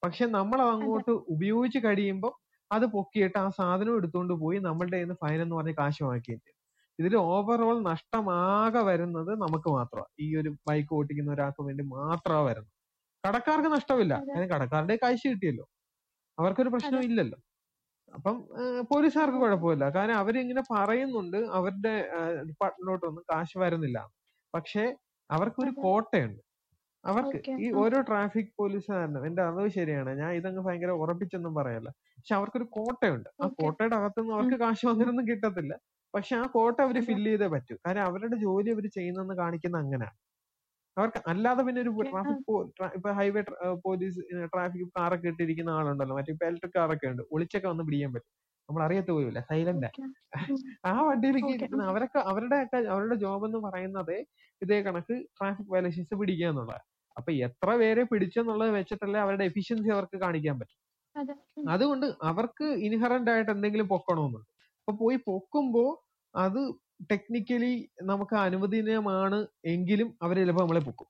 പക്ഷെ നമ്മൾ അത്. അങ്ങോട്ട് ഉപയോഗിച്ച് കഴിയുമ്പോൾ അത് പൊക്കിയിട്ട് ആ സാധനം എടുത്തുകൊണ്ട് പോയി നമ്മളുടെ കയ്യിൽ നിന്ന് ഫൈൻ എന്ന് പറഞ്ഞ് കാശ് വാങ്ങിക്കുകയും ചെയ്യും ഇതിൽ ഓവറോൾ നഷ്ടമാകെ വരുന്നത് നമുക്ക് മാത്രമാണ് ഈ ഒരു ബൈക്ക് ഓട്ടിക്കുന്ന ഒരാൾക്ക് വേണ്ടി മാത്രമാണ് വരുന്നത്. കടക്കാർക്ക് നഷ്ടമില്ല. കാരണം കടക്കാരുടെ കാശ് കിട്ടിയല്ലോ. അവർക്കൊരു പ്രശ്നം ഇല്ലല്ലോ. അപ്പം പോലീസുകാർക്ക് കുഴപ്പമില്ല. കാരണം അവരിങ്ങനെ പറയുന്നുണ്ട് അവരുടെ ഡിപ്പാർട്ട്മെന്റിലോട്ടൊന്നും കാശ് വരുന്നില്ല. പക്ഷേ അവർക്കൊരു. കോട്ടയുണ്ട്. അവർക്ക് ഈ ഓരോ ട്രാഫിക് പോലീസുകാരനും എന്റെ അറിവ് ശരിയാണ്. ഞാൻ ഇതങ്ങ് ഭയങ്കര ഉറപ്പിച്ചൊന്നും പറയല്ല. പക്ഷെ അവർക്കൊരു കോട്ടയുണ്ട്. ആ. കോട്ടയുടെ അകത്തുനിന്ന് അവർക്ക് കാശ് വന്നിരുന്നു കിട്ടത്തില്ല. പക്ഷെ ആ കോട്ട അവർ അതെ. ഫില്ല് ചെയ്തേ പറ്റൂ. കാരണം അവരുടെ ജോലി അവർ ചെയ്യുന്നെന്ന് കാണിക്കുന്ന അങ്ങനെയാണ് അവർക്ക് അല്ലാതെ പിന്നെ ഒരു. ട്രാഫിക് ഇപ്പൊ ഹൈവേ പോലീസ് ട്രാഫിക് കാറൊക്കെ ഇട്ടിരിക്കുന്ന ആളുണ്ടല്ലോ. മറ്റേ ഇപ്പൊ ഇലക്ട്രിക് കാറൊക്കെ ഉണ്ട്. ഒളിച്ചൊക്കെ വന്ന് പിടിക്കാൻ പറ്റും. നമ്മൾ അറിയത്തു പോയില്ല? സൈലന്റ്. ആ വണ്ടിയിലേക്ക്. ഇരിക്കുന്ന അവരൊക്കെ അവരുടെ ഒക്കെ അവരുടെ ജോബ് എന്ന് പറയുന്നത് ഇതേ കണക്ക് ട്രാഫിക് വയലേഷൻസ് പിടിക്കുക എന്നുള്ളതാണ് അപ്പൊ എത്ര പേരെ പിടിച്ചെന്നുള്ളത് വെച്ചിട്ടല്ലേ അവരുടെ എഫിഷ്യൻസി അവർക്ക് കാണിക്കാൻ പറ്റും. അതെ. അതുകൊണ്ട് അവർക്ക് ഇൻഹറന്റ് ആയിട്ട് എന്തെങ്കിലും പൊക്കണമെന്നുണ്ട്. അപ്പൊ പോയി പൊക്കുമ്പോ അത് ടെക്നിക്കലി നമുക്ക് അനുവദനീയമാണ് എങ്കിലും അവർ ചിലപ്പോൾ നമ്മളെ പൊക്കും.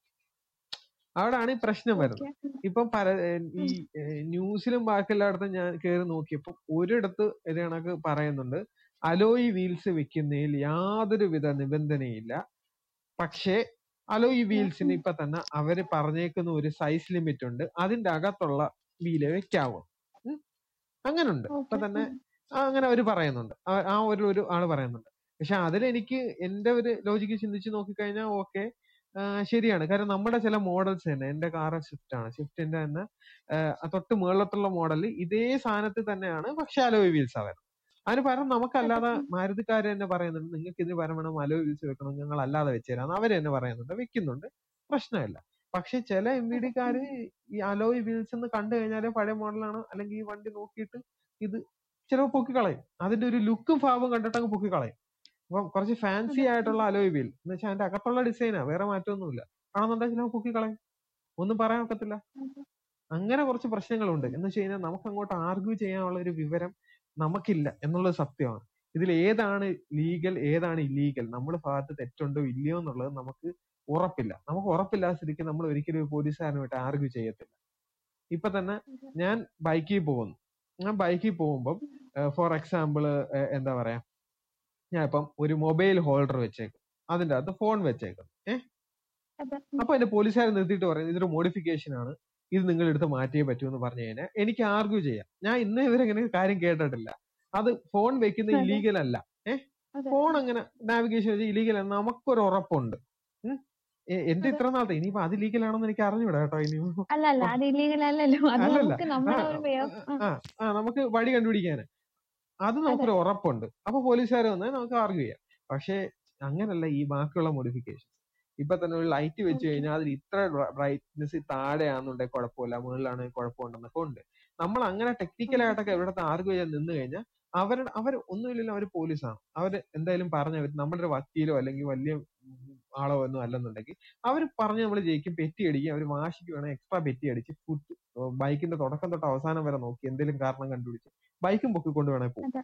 അവിടാണ് ഈ പ്രശ്നം വരുന്നത്. ഇപ്പം പല ഈ ന്യൂസിലും ബാക്കി എല്ലായിടത്തും ഞാൻ കയറി നോക്കിയപ്പോൾ ഒരിടത്ത് ഇത് കണക്ക് പറയുന്നുണ്ട്. അലോയി വീൽസ് വെക്കുന്നതിൽ യാതൊരുവിധ നിബന്ധനയില്ല. പക്ഷേ അലോയി വീൽസിന് ഇപ്പൊ തന്നെ അവർ പറഞ്ഞേക്കുന്ന ഒരു സൈസ് ലിമിറ്റ് ഉണ്ട്. അതിന്റെ അകത്തുള്ള വീൽ വെക്കാവോ. അങ്ങനുണ്ട്. ഇപ്പൊ തന്നെ അങ്ങനെ അവർ പറയുന്നുണ്ട്. ആ- ആ ഒരു ഒരു ആൾ പറയുന്നുണ്ട്. പക്ഷെ അതിലെനിക്ക് എന്റെ ഒരു ലോജിക്ക് ചിന്തിച്ച് നോക്കിക്കഴിഞ്ഞാൽ ഓക്കെ. ശരിയാണ്. കാരണം നമ്മുടെ ചില മോഡൽസ് തന്നെ എന്റെ കാർ സ്വിഫ്റ്റ് ആണ്. സ്വിഫ്റ്റിന്റെ തന്നെ തൊട്ട് മുകളിലത്തുള്ള മോഡൽ ഇതേ സാധനത്തിൽ തന്നെയാണ് പക്ഷെ അലോയ് വീൽസ് അവർ അതിന് പകരം നമുക്കല്ലാതെ മാരുതിക്കാർ മാരുതിക്കാര് തന്നെ പറയുന്നുണ്ട് നിങ്ങൾക്ക് ഇതിന് പകരം വേണം അലോയ് വീൽസ് വെക്കണം ഞങ്ങൾ അല്ലാതെ വെച്ചുതരാന്ന് അവർ തന്നെ പറയുന്നുണ്ട് വെക്കുന്നുണ്ട് പ്രശ്നമില്ല. പക്ഷെ ചില എം വി ഡിക്കാര് ഈ അലോയ് വീൽസ് എന്ന് കണ്ടു കഴിഞ്ഞാൽ പഴയ മോഡലാണ് അല്ലെങ്കിൽ ഈ വണ്ടി നോക്കിയിട്ട് ഇത് ചിലപ്പോൾ പൊക്കിക്കളയും. അതിന്റെ ഒരു ലുക്കും ഭാവം കണ്ടിട്ട് അങ്ങ് പൊക്കിക്കളയും. അപ്പം കുറച്ച് ഫാൻസി ആയിട്ടുള്ള അലോയ് വീൽ എന്ന് വെച്ചാൽ അതിന്റെ അകത്തുള്ള ഡിസൈനാ വേറെ മാറ്റമൊന്നുമില്ല. ആണെന്നുണ്ടെങ്കിൽ പൊക്കി പൊക്കിക്കളയും ഒന്നും പറയാൻ ഒക്കത്തില്ല. അങ്ങനെ കുറച്ച് പ്രശ്നങ്ങളുണ്ട്. എന്ന് വെച്ച് കഴിഞ്ഞാൽ നമുക്ക് അങ്ങോട്ട് ആർഗ്യൂ ചെയ്യാനുള്ള ഒരു വിവരം നമുക്കില്ല എന്നുള്ളത് സത്യമാണ്. ഇതിൽ ഏതാണ് ലീഗൽ ഏതാണ് ഇല്ലീഗൽ നമ്മുടെ ഭാഗത്ത് തെറ്റുണ്ടോ ഇല്ലയോ എന്നുള്ളത് നമുക്ക് ഉറപ്പില്ല. നമുക്ക് ഉറപ്പില്ലാത്ത സ്ഥിതിക്ക് നമ്മൾ ഒരിക്കലും ഒരു പോലീസുകാരനുമായിട്ട് ആർഗ്യൂ ചെയ്യത്തില്ല. ഇപ്പൊ തന്നെ ഞാൻ ബൈക്കിൽ പോകുന്നു. ഞാൻ ബൈക്കിൽ പോകുമ്പം ഫോർ എക്സാമ്പിൾ എന്താ പറയാ ഞാൻ ഇപ്പം ഒരു മൊബൈൽ ഹോൾഡർ വെച്ചേക്കും. അതിന്റെ അകത്ത് ഫോൺ വെച്ചേക്കും. ഏഹ്. അപ്പൊ എന്റെ പോലീസുകാരെ നിർത്തിയിട്ട് പറയും ഇതൊരു മോഡിഫിക്കേഷൻ ആണ്. ഇത് നിങ്ങൾ എടുത്ത് മാറ്റിയേ പറ്റൂ എന്ന് പറഞ്ഞു കഴിഞ്ഞാൽ എനിക്ക് ആർഗ്യൂ ചെയ്യാം. ഞാൻ ഇന്ന് ഇവരെ ഇങ്ങനെ കാര്യം കേട്ടിട്ടില്ല. അത് ഫോൺ വെക്കുന്ന ഇലീഗൽ ഇല്ലീഗൽ അല്ല. ഏഹ് ഫോൺ അങ്ങനെ നാവിഗേഷൻ വെച്ച് ഇലീഗൽ ആണ് നമുക്കൊരു ഉറപ്പുണ്ട്. എന്റെ. ഇത്ര നാളത്തെ? ഇനിയിപ്പോ അത് ലീഗൽ ആണെന്ന് എനിക്ക് അറിഞ്ഞൂടാ കേട്ടോ ഇനി. അല്ല അല്ല അത് ഇല്ലീഗൽ അല്ലല്ലോ. അല്ലല്ല. ആ നമുക്ക് വഴി കണ്ടുപിടിക്കാന്. അത് നമുക്കൊരു ഉറപ്പുണ്ട്. അപ്പൊ പോലീസുകാർ വന്നാൽ നമുക്ക് ആർഗ്യൂ ചെയ്യാം. പക്ഷേ അങ്ങനല്ല ഈ ബാക്കിയുള്ള മോഡിഫിക്കേഷൻ ഇപ്പൊ തന്നെ ഒരു ലൈറ്റ് വെച്ച് കഴിഞ്ഞാൽ അതിൽ ഇത്ര ബ്രൈറ്റ്നെസ് താഴെയാണെന്നുണ്ടെങ്കിൽ കുഴപ്പമില്ല മുകളിലാണെങ്കിൽ കുഴപ്പമുണ്ടെന്നൊക്കെ ഉണ്ട്. നമ്മൾ അങ്ങനെ ടെക്നിക്കൽ ആയിട്ടൊക്കെ ഇവിടുത്തെ ആർഗ്യൂ ചെയ്യാൻ നിന്ന് കഴിഞ്ഞാൽ അവരുടെ അവർ ഒന്നുമില്ലല്ലോ അവർ പോലീസാണ്. അവർ എന്തായാലും പറഞ്ഞ നമ്മുടെ ഒരു വക്കീലോ അല്ലെങ്കിൽ വലിയ ആളോ ഒന്നും അല്ലെന്നുണ്ടെങ്കിൽ അവർ പറഞ്ഞ് നമ്മൾ ജയിക്കും പെറ്റി അടിക്കും അവർ വാശിക്ക് വേണം എക്സ്ട്രാ പെറ്റി അടിച്ച് ബൈക്കിന്റെ തുടക്കം തൊട്ട് അവസാനം വരെ നോക്കി എന്തെങ്കിലും കാരണം കണ്ടുപിടിച്ച് ബൈക്കും പൊക്കിക്കൊണ്ട് വേണേ പോകും അതെ.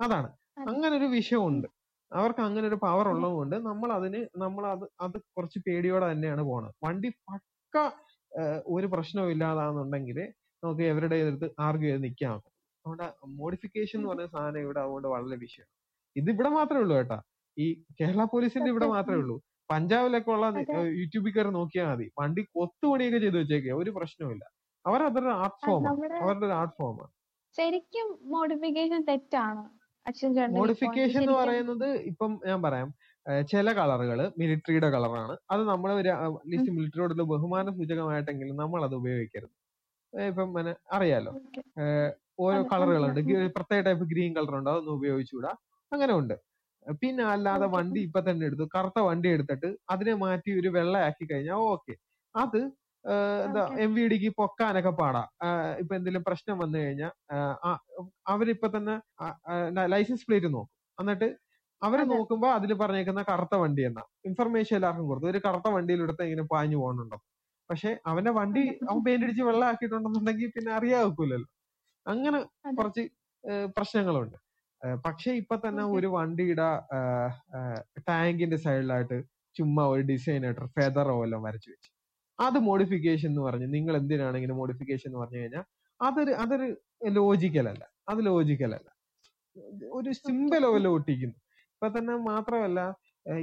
അതാണ്. അങ്ങനെ ഒരു വിഷയമുണ്ട്. അവർക്ക് അങ്ങനെ ഒരു പവർ ഉള്ളതുകൊണ്ട് നമ്മൾ അതിന് നമ്മൾ അത് അത് കുറച്ച് പേടിയോടെ തന്നെയാണ് പോണത്. വണ്ടി പക്ക ഒരു പ്രശ്നവും ഇല്ലാതാണെന്നുണ്ടെങ്കിൽ നമുക്ക് എവരുടെ അടുത്ത് ആർഗ്യൂ ചെയ്ത് നിൽക്കാം അതുകൊണ്ട് മോഡിഫിക്കേഷൻ എന്ന് പറയുന്ന സാധനം ഇവിടെ അതുകൊണ്ട് വളരെ വിഷയം. ഇത് ഇവിടെ മാത്രമേ ഉള്ളൂ കേട്ടാ. ഈ കേരള പോലീസിന്റെ ഇവിടെ. മാത്രമേ ഉള്ളൂ. പഞ്ചാബിലൊക്കെ ഉള്ള യൂട്യൂബിൽ കയറി നോക്കിയാൽ മതി. വണ്ടി കൊത്തുപണിയൊക്കെ ചെയ്ത് വെച്ചേക്കുക ഒരു പ്രശ്നവും ഇല്ല അവർ അതൊരു ആർട്ട് ഫോമാണ് അവരുടെ ഒരു ആർട്ട് ഫോമാണ് ശരിക്കും മോഡിഫിക്കേഷൻ തെറ്റാണ്. മോഡിഫിക്കേഷൻ എന്ന് പറയുന്നത് ഇപ്പം ഞാൻ പറയാം ചില കളറുകൾ മിലിറ്ററിയുടെ കളറാണ്. അത് നമ്മൾ അറ്റ്ലീസ്റ്റ് മിലിറ്ററിയോടുള്ള ബഹുമാന സൂചകമായിട്ടെങ്കിലും നമ്മൾ അത് ഉപയോഗിക്കരുത്. ഇപ്പം പിന്നെ അറിയാലോ. ഓരോ കളറുകളുണ്ട്. പ്രത്യേക ടൈപ്പ് ഗ്രീൻ കളർ ഉണ്ട് അതൊന്നും ഉപയോഗിച്ചുകൂടാ. അങ്ങനെ ഉണ്ട്. പിന്നെ അല്ലാതെ വണ്ടി ഇപ്പൊ തന്നെ എടുത്തു. കറുത്ത വണ്ടി എടുത്തിട്ട് അതിനെ മാറ്റി ഒരു വെള്ളയാക്കി കഴിഞ്ഞാൽ ഓക്കെ. അത് എന്താ. എം വി ഡിക്ക് പൊക്കാനൊക്കെ പാടാ. ഇപ്പൊ എന്തെങ്കിലും പ്രശ്നം വന്നു കഴിഞ്ഞാൽ അവരിപ്പൊ തന്നെ ലൈസൻസ് പ്ലേറ്റ് നോക്കും. എന്നിട്ട് അവർ. നോക്കുമ്പോ അതിൽ പറഞ്ഞേക്കുന്ന കറുത്ത വണ്ടി എന്നാ. ഇൻഫർമേഷൻ എല്ലാവർക്കും കൊടുത്തു ഒരു കറുത്ത വണ്ടിയിലെടുത്ത് ഇങ്ങനെ പാഞ്ഞു പോകുന്നുണ്ടോ പക്ഷെ അവന്റെ വണ്ടി അവൻ പെയിന്റ് അടിച്ച് വെള്ളമാക്കിയിട്ടുണ്ടെന്നുണ്ടെങ്കിൽ പിന്നെ അറിയാവൂലല്ലോ അങ്ങനെ. കുറച്ച് പ്രശ്നങ്ങളുണ്ട്. പക്ഷെ ഇപ്പൊ തന്നെ. ഒരു വണ്ടിയുടെ ടാങ്കിന്റെ സൈഡിലായിട്ട് ചുമ്മാ ഒരു ഡിസൈനായിട്ട് ഫെദറോ എല്ലാം വരച്ചു വെച്ച്. അത് മോഡിഫിക്കേഷൻ എന്ന് പറഞ്ഞ് നിങ്ങൾ എന്തിനാണ് ഇങ്ങനെ മോഡിഫിക്കേഷൻ എന്ന് പറഞ്ഞു കഴിഞ്ഞാൽ അതൊരു അതൊരു ലോജിക്കൽ അല്ല. അത് ലോജിക്കൽ അല്ല. ഒരു സിമ്പിൾ ലെവലിൽ ഒട്ടിക്കുന്നു. ഇപ്പൊ തന്നെ മാത്രമല്ല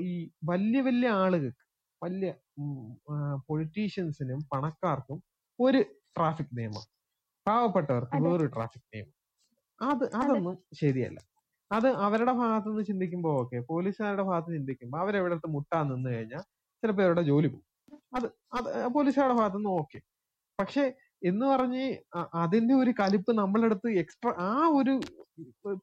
ഈ വലിയ വലിയ ആളുകൾക്ക് വലിയ പൊളിറ്റീഷ്യൻസിനും പണക്കാർക്കും ഒരു ട്രാഫിക് നിയമം. പാവപ്പെട്ടവർക്ക്. വേറൊരു ട്രാഫിക് നിയമം. അത് അതൊന്നും ശരിയല്ല. അത് അവരുടെ ഭാഗത്തുനിന്ന് ചിന്തിക്കുമ്പോൾ ഓക്കെ പോലീസുകാരുടെ ഭാഗത്ത് ചിന്തിക്കുമ്പോൾ അവരെവിടെ അടുത്ത് മുട്ടാൻ നിന്ന് കഴിഞ്ഞാൽ ചിലപ്പോൾ അവരുടെ ജോലി പോകും. അത് അത് പോലീസുകാരുടെ ഭാഗത്ത് നിന്ന് ഓക്കെ. പക്ഷെ എന്ന് പറഞ്ഞ് അതിന്റെ ഒരു കലിപ്പ് നമ്മളെ അടുത്ത് എക്സ്ട്രാ ആ ഒരു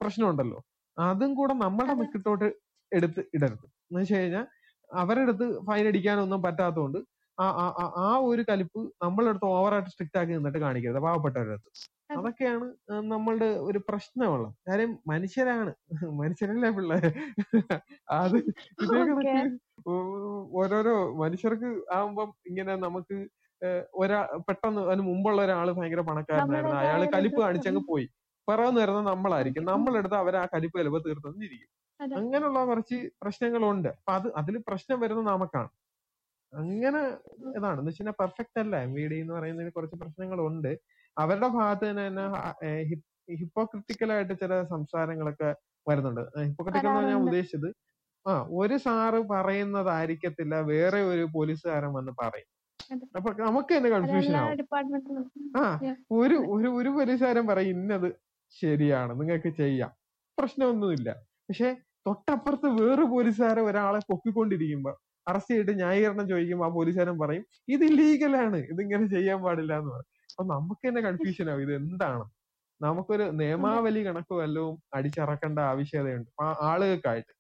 പ്രശ്നമുണ്ടല്ലോ. അതും കൂടെ നമ്മളുടെ. മിക്കിട്ടോട്ട് എടുത്ത് ഇടരുത്. എന്ന് വെച്ച് കഴിഞ്ഞാൽ അവരുടെ അടുത്ത് ഫൈൻ അടിക്കാനൊന്നും പറ്റാത്തതുകൊണ്ട് ആ ആ- ആ- ഒരു കലിപ്പ് നമ്മളുടെ അടുത്ത് ഓവറായിട്ട് സ്ട്രിക്റ്റ് ആക്കി നിന്നിട്ട് കാണിക്കരുത് പാവപ്പെട്ടവരുടെ അടുത്ത് അതൊക്കെയാണ് നമ്മളുടെ ഒരു പ്രശ്നമുള്ളത്. കാര്യം മനുഷ്യരാണ്. മനുഷ്യരല്ലേ പിള്ളേര്? അത് ഇതേ. കണക്ക് ഓരോരോ മനുഷ്യർക്ക് ആവുമ്പം ഇങ്ങനെ നമുക്ക് ഒരാ പെട്ടെന്ന് അതിന് മുമ്പുള്ള ഒരാൾ ഭയങ്കര പണക്കാരനായിരുന്നു. അയാൾ കലിപ്പ് കാണിച്ചങ്ങ് പോയി. പിറന്നു വരുന്നത് നമ്മളായിരിക്കും. നമ്മളെടുത്ത് അവർ ആ കലിപ്പ് ചിലപ്പോൾ തീർത്തു തന്നിരിക്കും അങ്ങനെയുള്ള കുറച്ച് പ്രശ്നങ്ങളുണ്ട്. അപ്പൊ അത് അതിൽ പ്രശ്നം വരുന്നത് നമുക്കാണ്. അങ്ങനെ ഇതാണ്. എന്ന് വെച്ചാൽ പെർഫെക്റ്റ് അല്ല. എം വി ഡി എന്ന് പറയുന്നതിന് കുറച്ച് പ്രശ്നങ്ങളുണ്ട്. അവരുടെ ഭാഗത്ത് തന്നെ തന്നെ ഹിപ്പോക്രിറ്റിക്കൽ ആയിട്ട് ചില സംസാരങ്ങളൊക്കെ വരുന്നുണ്ട്. ഹിപ്പോക്രിറ്റിക്കൽ എന്ന് ഞാൻ ഉദ്ദേശിച്ചത് ആ ഒരു സാറ് പറയുന്നതായിരിക്കത്തില്ല വേറെ ഒരു പോലീസുകാരൻ വന്ന് പറയും. അപ്പൊ നമുക്ക് തന്നെ കൺഫ്യൂഷൻ ആവും. ആ ഒരു ഒരു ഒരു പോലീസുകാരൻ പറയും ഇന്നത് ശരിയാണ് നിങ്ങൾക്ക് ചെയ്യാം. പ്രശ്നമൊന്നുമില്ല. പക്ഷെ തൊട്ടപ്പുറത്ത് വേറെ പോലീസുകാരെ ഒരാളെ പൊക്കിക്കൊണ്ടിരിക്കുമ്പോ അറസ്റ്റ് ചെയ്തിട്ട് ന്യായീകരണം ചോദിക്കുമ്പോ ആ പോലീസുകാരൻ പറയും ഇത് ഇല്ലീഗലാണ് ഇതിങ്ങനെ ചെയ്യാൻ പാടില്ല എന്ന് പറയും. അപ്പൊ നമുക്ക് തന്നെ കൺഫ്യൂഷൻ ആവും. ഇത് എന്താണ്? നമുക്കൊരു നിയമാവലി കണക്ക് വല്ലതും അടിച്ചിറക്കേണ്ട ആവശ്യകതയുണ്ട്. ആ ആളുകൾക്കായിട്ട്.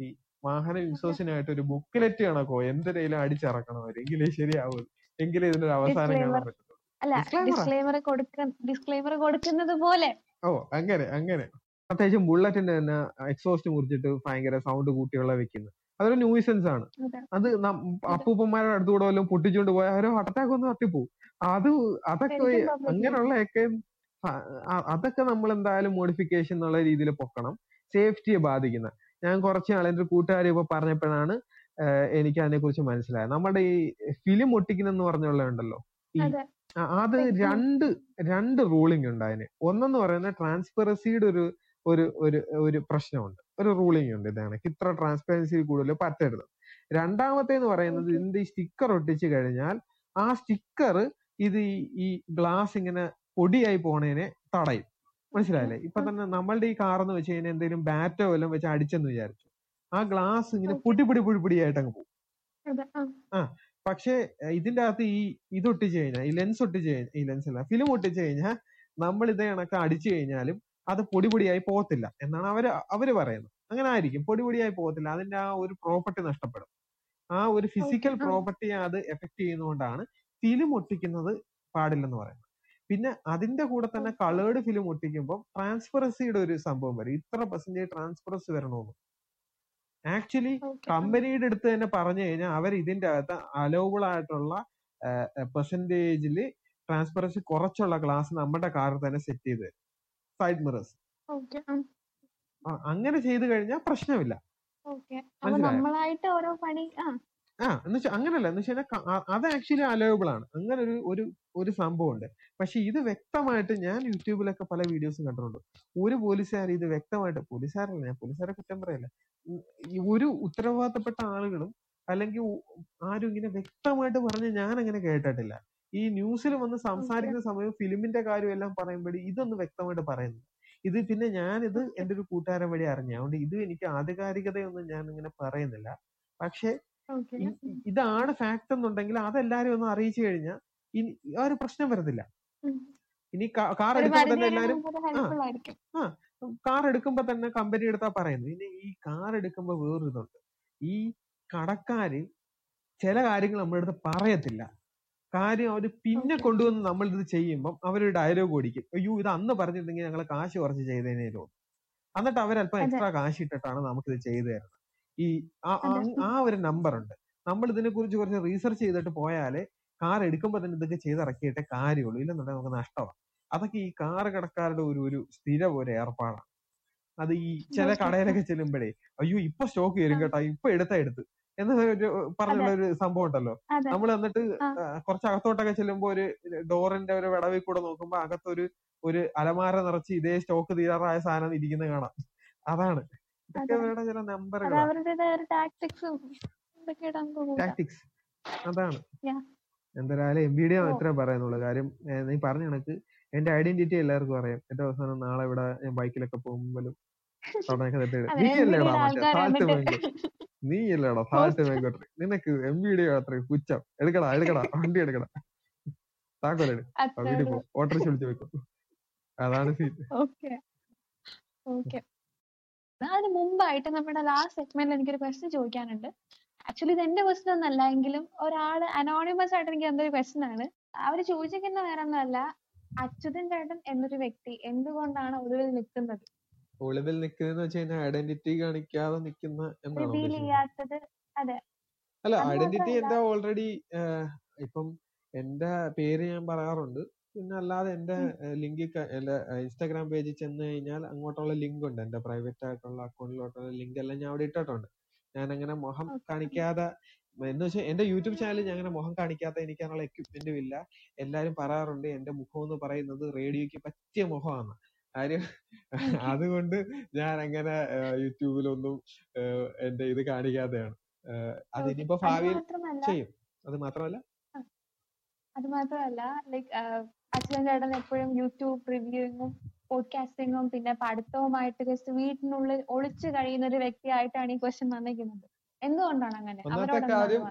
ഈ വാഹന ഇൻഷുറൻസിനായിട്ട് ഒരു ബുക്ക്ലെറ്റ് കണക്കോ എന്തിനേലും അടിച്ചിറക്കണം അവർ. എങ്കിലേ ശരിയാവൂ. എങ്കിലേ ഇതിനൊരു അവസാനം കാണാൻ കൊടുക്കുന്നത് പോലെ. ഓ അങ്ങനെ അങ്ങനെ. പ്രത്യേകിച്ചും ബുള്ളറ്റിന്റെ തന്നെ എക്സോസ്റ്റ് മുറിച്ചിട്ട് ഭയങ്കര സൗണ്ട് കൂട്ടിയുള്ള വെക്കുന്നത് അതൊരു ന്യൂസെൻസ് ആണ്. അത്. അപ്പൂപ്പന്മാരുടെ അടുത്തുകൂടെ വല്ലതും പൊട്ടിച്ചുകൊണ്ട് പോയാൽ അവരോ അട്ടത്താക്ക് ഒന്ന് കത്തിപ്പോവും അത് അതൊക്കെ അങ്ങനെയുള്ളതൊക്കെ അതൊക്കെ നമ്മൾ എന്തായാലും മോഡിഫിക്കേഷൻ എന്നുള്ള രീതിയിൽ പൊക്കണം. സേഫ്റ്റിയെ ബാധിക്കുന്ന. ഞാൻ കുറച്ച് നാൾ എന്റെ കൂട്ടുകാരി ഇപ്പൊ പറഞ്ഞപ്പോഴാണ് എനിക്ക് അതിനെ കുറിച്ച് മനസ്സിലായത്. നമ്മുടെ ഈ ഫിലിം ഒട്ടിക്കുന്നെന്ന് പറഞ്ഞുള്ളതുണ്ടല്ലോ അത്. രണ്ട് രണ്ട് റൂളിംഗ് ഉണ്ട് അതിന്. ഒന്നെന്ന് പറയുന്നത് ട്രാൻസ്പെറസിയുടെ ഒരു ഒരു ഒരു ഒരു പ്രശ്നമുണ്ട്. ഒരു റൂളിംഗ് ഉണ്ട് ഇതാണ്. ഇത്ര ട്രാൻസ്പെറൻസി കൂടുതൽ പറ്റരുത്. രണ്ടാമത്തെ എന്ന് പറയുന്നത് ഇതിന്റെ ഈ സ്റ്റിക്കർ ഒട്ടിച്ചു കഴിഞ്ഞാൽ ആ സ്റ്റിക്കർ ഇത് ഈ- ഈ ഗ്ലാസ് ഇങ്ങനെ പൊടിയായി പോണേനെ തടയും. മനസ്സിലായില്ലേ? ഇപ്പൊ തന്നെ നമ്മളുടെ ഈ കാർ എന്ന് വെച്ച് കഴിഞ്ഞാൽ എന്തെങ്കിലും ബാറ്റോ വല്ലതും വെച്ച് അടിച്ചെന്ന് വിചാരിച്ചു. ആ ഗ്ലാസ് ഇങ്ങനെ. പൊടി പൊടി പൊടി പൊടിയായിട്ട് അങ്ങ് പോകും ആ. പക്ഷേ ഇതിന്റെ അകത്ത് ഈ ഇത് ഒട്ടിച്ചു കഴിഞ്ഞാൽ ഈ ലെൻസ് ഒട്ടിച്ചു കഴിഞ്ഞാൽ ഈ ലെൻസ് അല്ല ഫിലിം ഒട്ടിച്ചു കഴിഞ്ഞാൽ നമ്മൾ ഇതേ കണക്ക് അടിച്ചു കഴിഞ്ഞാലും അത് പൊടിപൊടിയായി പോകത്തില്ല എന്നാണ് അവർ അവർ പറയുന്നത്. അങ്ങനെ ആയിരിക്കും. പൊടിപൊടിയായി പോകത്തില്ല. അതിന്റെ ആ ഒരു പ്രോപ്പർട്ടി നഷ്ടപ്പെടും. ആ ഒരു ഫിസിക്കൽ. പ്രോപ്പർട്ടിയെ അത് എഫക്ട് ചെയ്യുന്നതുകൊണ്ടാണ് ഫിലിം ഒട്ടിക്കുന്നത് പാടില്ലെന്ന് പറയുന്നത്. പിന്നെ അതിന്റെ കൂടെ തന്നെ കളേർഡ് ഫിലിം ഒട്ടിക്കുമ്പോൾ ട്രാൻസ്പെറൻസിയുടെ ഒരു സംഭവം വരും. ഇത്ര പെർസെന്റേജ് ട്രാൻസ്പെറൻസി വരണമെന്ന്. ആക്ച്വലി. കമ്പനിയുടെ അടുത്ത് തന്നെ പറഞ്ഞു കഴിഞ്ഞാൽ അവർ ഇതിന്റെ അകത്ത് അലോവബിൾ ആയിട്ടുള്ള പെർസെന്റേജിൽ ട്രാൻസ്പെറൻസി കുറച്ചുള്ള ഗ്ലാസ് നമ്മുടെ കാറിൽ തന്നെ സെറ്റ് ചെയ്ത് തരും. സൈഡ് മിറേഴ്സ് അങ്ങനെ ചെയ്തു കഴിഞ്ഞാൽ പ്രശ്നമില്ല. നമ്മളായിട്ട് ഓരോ പണി ആ. എന്ന് വെച്ചാൽ അങ്ങനല്ല. എന്ന് വെച്ചാൽ അത് ആക്ച്വലി അലോയബിൾ ആണ്. അങ്ങനെ ഒരു ഒരു ഒരു സംഭവം ഉണ്ട് പക്ഷെ ഇത് വ്യക്തമായിട്ട് ഞാൻ യൂട്യൂബിലൊക്കെ പല വീഡിയോസും കണ്ടിട്ടുണ്ട്. ഒരു പോലീസുകാർ ഇത് വ്യക്തമായിട്ട് പോലീസുകാരല്ല ഞാൻ പോലീസുകാരെ കുറ്റം പറയല്ല. ഒരു ഉത്തരവാദിത്തപ്പെട്ട ആളുകളും അല്ലെങ്കിൽ ആരും ഇങ്ങനെ വ്യക്തമായിട്ട് പറഞ്ഞ് ഞാൻ അങ്ങനെ കേട്ടിട്ടില്ല. ഈ ന്യൂസിൽ വന്ന് സംസാരിക്കുന്ന സമയം ഫിലിമിന്റെ കാര്യം എല്ലാം പറയുമ്പോഴേ ഇതൊന്ന് വ്യക്തമായിട്ട് പറയുന്നു. ഇത് പിന്നെ ഞാൻ ഇത് എന്റെ ഒരു കൂട്ടുകാരൻ വഴി അറിഞ്ഞു. അതുകൊണ്ട് ഇത് എനിക്ക് ആധികാരികതയൊന്നും ഞാൻ ഇങ്ങനെ പറയുന്നില്ല. പക്ഷെ ഇതാണ് ഫാക്ട് എന്നുണ്ടെങ്കിൽ അതെല്ലാരും ഒന്ന് അറിയിച്ചു കഴിഞ്ഞാൽ ഇനി ആ ഒരു പ്രശ്നം വരുന്നില്ല ഇനി കാർ എടുക്കുമ്പോ എടുക്കുമ്പോൾ തന്നെ എല്ലാരും ആ. കാർ എടുക്കുമ്പോ തന്നെ കമ്പനി എടുത്താ പറയുന്നു ഇനി ഈ കാർ എടുക്കുമ്പോ വേറൊരു ഇതുണ്ട് ഈ കടക്കാര് ചില കാര്യങ്ങൾ നമ്മുടെ അടുത്ത് പറയത്തില്ല. കാര്യം അവർ പിന്നെ. കൊണ്ടുവന്ന് നമ്മൾ ഇത് ചെയ്യുമ്പം അവരൊരു ഡയലോഗ് ഓടിക്കും. അയ്യോ ഇത് അന്ന് പറഞ്ഞിരുന്നെങ്കിൽ ഞങ്ങൾ കാശ് കുറച്ച് ചെയ്തേനേലോ എന്നിട്ട് അവരല്പം. എക്സ്ട്രാ കാശ് ഇട്ടിട്ടാണ് നമുക്ക് ഇത് ചെയ്തു തരുന്നത്. ഈ ആ- ആ- ഒരു നമ്പർ ഉണ്ട്. നമ്മൾ ഇതിനെ കുറിച്ച് കുറച്ച് റീസർച്ച് ചെയ്തിട്ട് പോയാലേ കാർ എടുക്കുമ്പോൾ തന്നെ ഇതൊക്കെ ചെയ്തിറക്കിയിട്ടേ കാര്യമുള്ളൂ. ഇല്ലെന്നുണ്ടെങ്കിൽ നമുക്ക് നഷ്ടമാണ് അതൊക്കെ ഈ കാർ കടക്കാരുടെ ഒരു ഒരു സ്ഥിരം ഒരു ഏർപ്പാടാണ്. അത് ഈ ചില. കടയിലൊക്കെ ചെല്ലുമ്പോഴേ അയ്യോ ഇപ്പൊ സ്റ്റോക്ക് വരും. കേട്ടോ. ഇപ്പൊ എടുത്താ എടുത്ത്. എന്ന പറഞ്ഞുള്ള ഒരു സംഭവം ഉണ്ടല്ലോ. നമ്മൾ എന്നിട്ട് കുറച്ച് അകത്തോട്ടൊക്കെ ചെല്ലുമ്പോ ഒരു ഡോറിന്റെ ഒരു വിടവിൽ കൂടെ നോക്കുമ്പോ അകത്തൊരു ഒരു അലമാര നിറച്ച് ഇതേ സ്റ്റോക്ക് തീരാറായ സാധനം ഇരിക്കുന്നത് കാണാം. അതാണ്. ഇതൊക്കെ ചില നമ്പറുകളാണ് ടാക്ടിക്സും അതാണ്. എന്തായാലും എം ബി ഡി. ഇത്രേ കാര്യം നീ പറഞ്ഞ കണക്ക് എന്റെ ഐഡന്റിറ്റി എല്ലാവർക്കും അറിയാം. ഏറ്റവും അവസാനം നാളെ ഇവിടെ ഞാൻ ബൈക്കിലൊക്കെ പോകുമ്പോഴും അവിടെയൊക്കെ തട്ടിയിടും. അതെ നീ എം അല്ലേടാ പിയുടെ മറ്റേ ആൾക്കാർ സാൾട്ട് വന്നിട്ട് ബാങ്ക് നീ അല്ലേടാ സാൾട്ട് ബാങ്കോട്ടറി നിനക്ക് എം ബി ഡി അത്ര പുച്ഛം. എടുക്കടാ എടുക്കടാ വണ്ടി എടുക്കടാ. താക്കോലെടു. വീട്ടിൽ പോ. ഓട്ടോറിച്ച് വിളിച്ച് വെക്കും അതാണ് സീൻ ഓക്കെ. അതിന് മുമ്പായിട്ട് നമ്മുടെ ലാസ്റ്റ് സെഗ്മെന്റിൽ എനിക്കൊരു ക്വസ്റ്റ്യൻ ചോദിക്കാനുണ്ട്. ആക്ച്വലി ഇത് എന്റെ ക്വസ്റ്റ്യൻ ഒന്നല്ല എങ്കിലും ഒരാൾ അനോണിമസ് ആയിട്ട് എനിക്ക് എന്തൊരു ക്വസ്റ്റ്യൻ ആണ്. അവർ ചോദിച്ചിരിക്കുന്ന വേറെ ഒന്നുമല്ല അച്യുതൻ ചേട്ടൻ എന്നൊരു വ്യക്തി എന്തുകൊണ്ടാണ് ഒടുവിൽ നിൽക്കുന്നത്? ഒളിവിൽ നിൽക്കുന്നതെന്ന് വെച്ച് കഴിഞ്ഞാൽ ഐഡന്റിറ്റി കാണിക്കാതെ നിൽക്കുന്ന എന്നാണ് അല്ല ഐഡന്റിറ്റി എന്താ എന്റെ ഓൾറെഡി ഇപ്പം എന്റെ പേര് ഞാൻ പറയാറുണ്ട്. പിന്നെ അല്ലാതെ എന്റെ ലിങ്ക് ഇൻസ്റ്റാഗ്രാം പേജിൽ ചെന്ന് കഴിഞ്ഞാൽ അങ്ങോട്ടുള്ള ലിങ്ക് ഉണ്ട് എന്റെ പ്രൈവറ്റ് ആയിട്ടുള്ള അക്കൗണ്ടിലോട്ടുള്ള ലിങ്ക് എല്ലാം ഞാൻ അവിടെ ഇട്ടിട്ടുണ്ട്. ഞാൻ അങ്ങനെ മുഖം കാണിക്കാതെ എന്ന് വെച്ചാൽ എന്റെ യൂട്യൂബ് ചാനലിൽ ഞാൻ അങ്ങനെ മുഖം കാണിക്കാത്ത കാണിക്കാതെ എനിക്കതിനുള്ള എക്യുപ്മെന്റും ഇല്ല. എല്ലാരും പറയാറുണ്ട് എന്റെ മുഖം എന്ന് പറയുന്നത് റേഡിയോക്ക് പറ്റിയ മുഖമാണ്. കാര്യം അതുകൊണ്ട് ഞാൻ അങ്ങനെ യൂട്യൂബിലൊന്നും ഒന്നും എന്റെ ഇത് കാണിക്കാതെയാണ്. അതിനിപ്പോ അത് ഭാവിയിൽ ചെയ്യും. അത് മാത്രമല്ല? അത് മാത്രമല്ല ലൈക് അച്യുതൻ ചേട്ടൻ എപ്പോഴും യൂട്യൂബ് റിവ്യൂയിങ്ങും പോഡ്കാസ്റ്റിങ്ങും പിന്നെ പഠിത്തവുമായിട്ട് ജസ്റ്റ് വീട്ടിനുള്ളിൽ ഒളിച്ചു കഴിയുന്ന ഒരു വ്യക്തിയായിട്ടാണ് ഈ ക്വസ്റ്റ്യൻ വന്നിരിക്കുന്നത്. എന്തുകൊണ്ടാണ് അങ്ങനെ?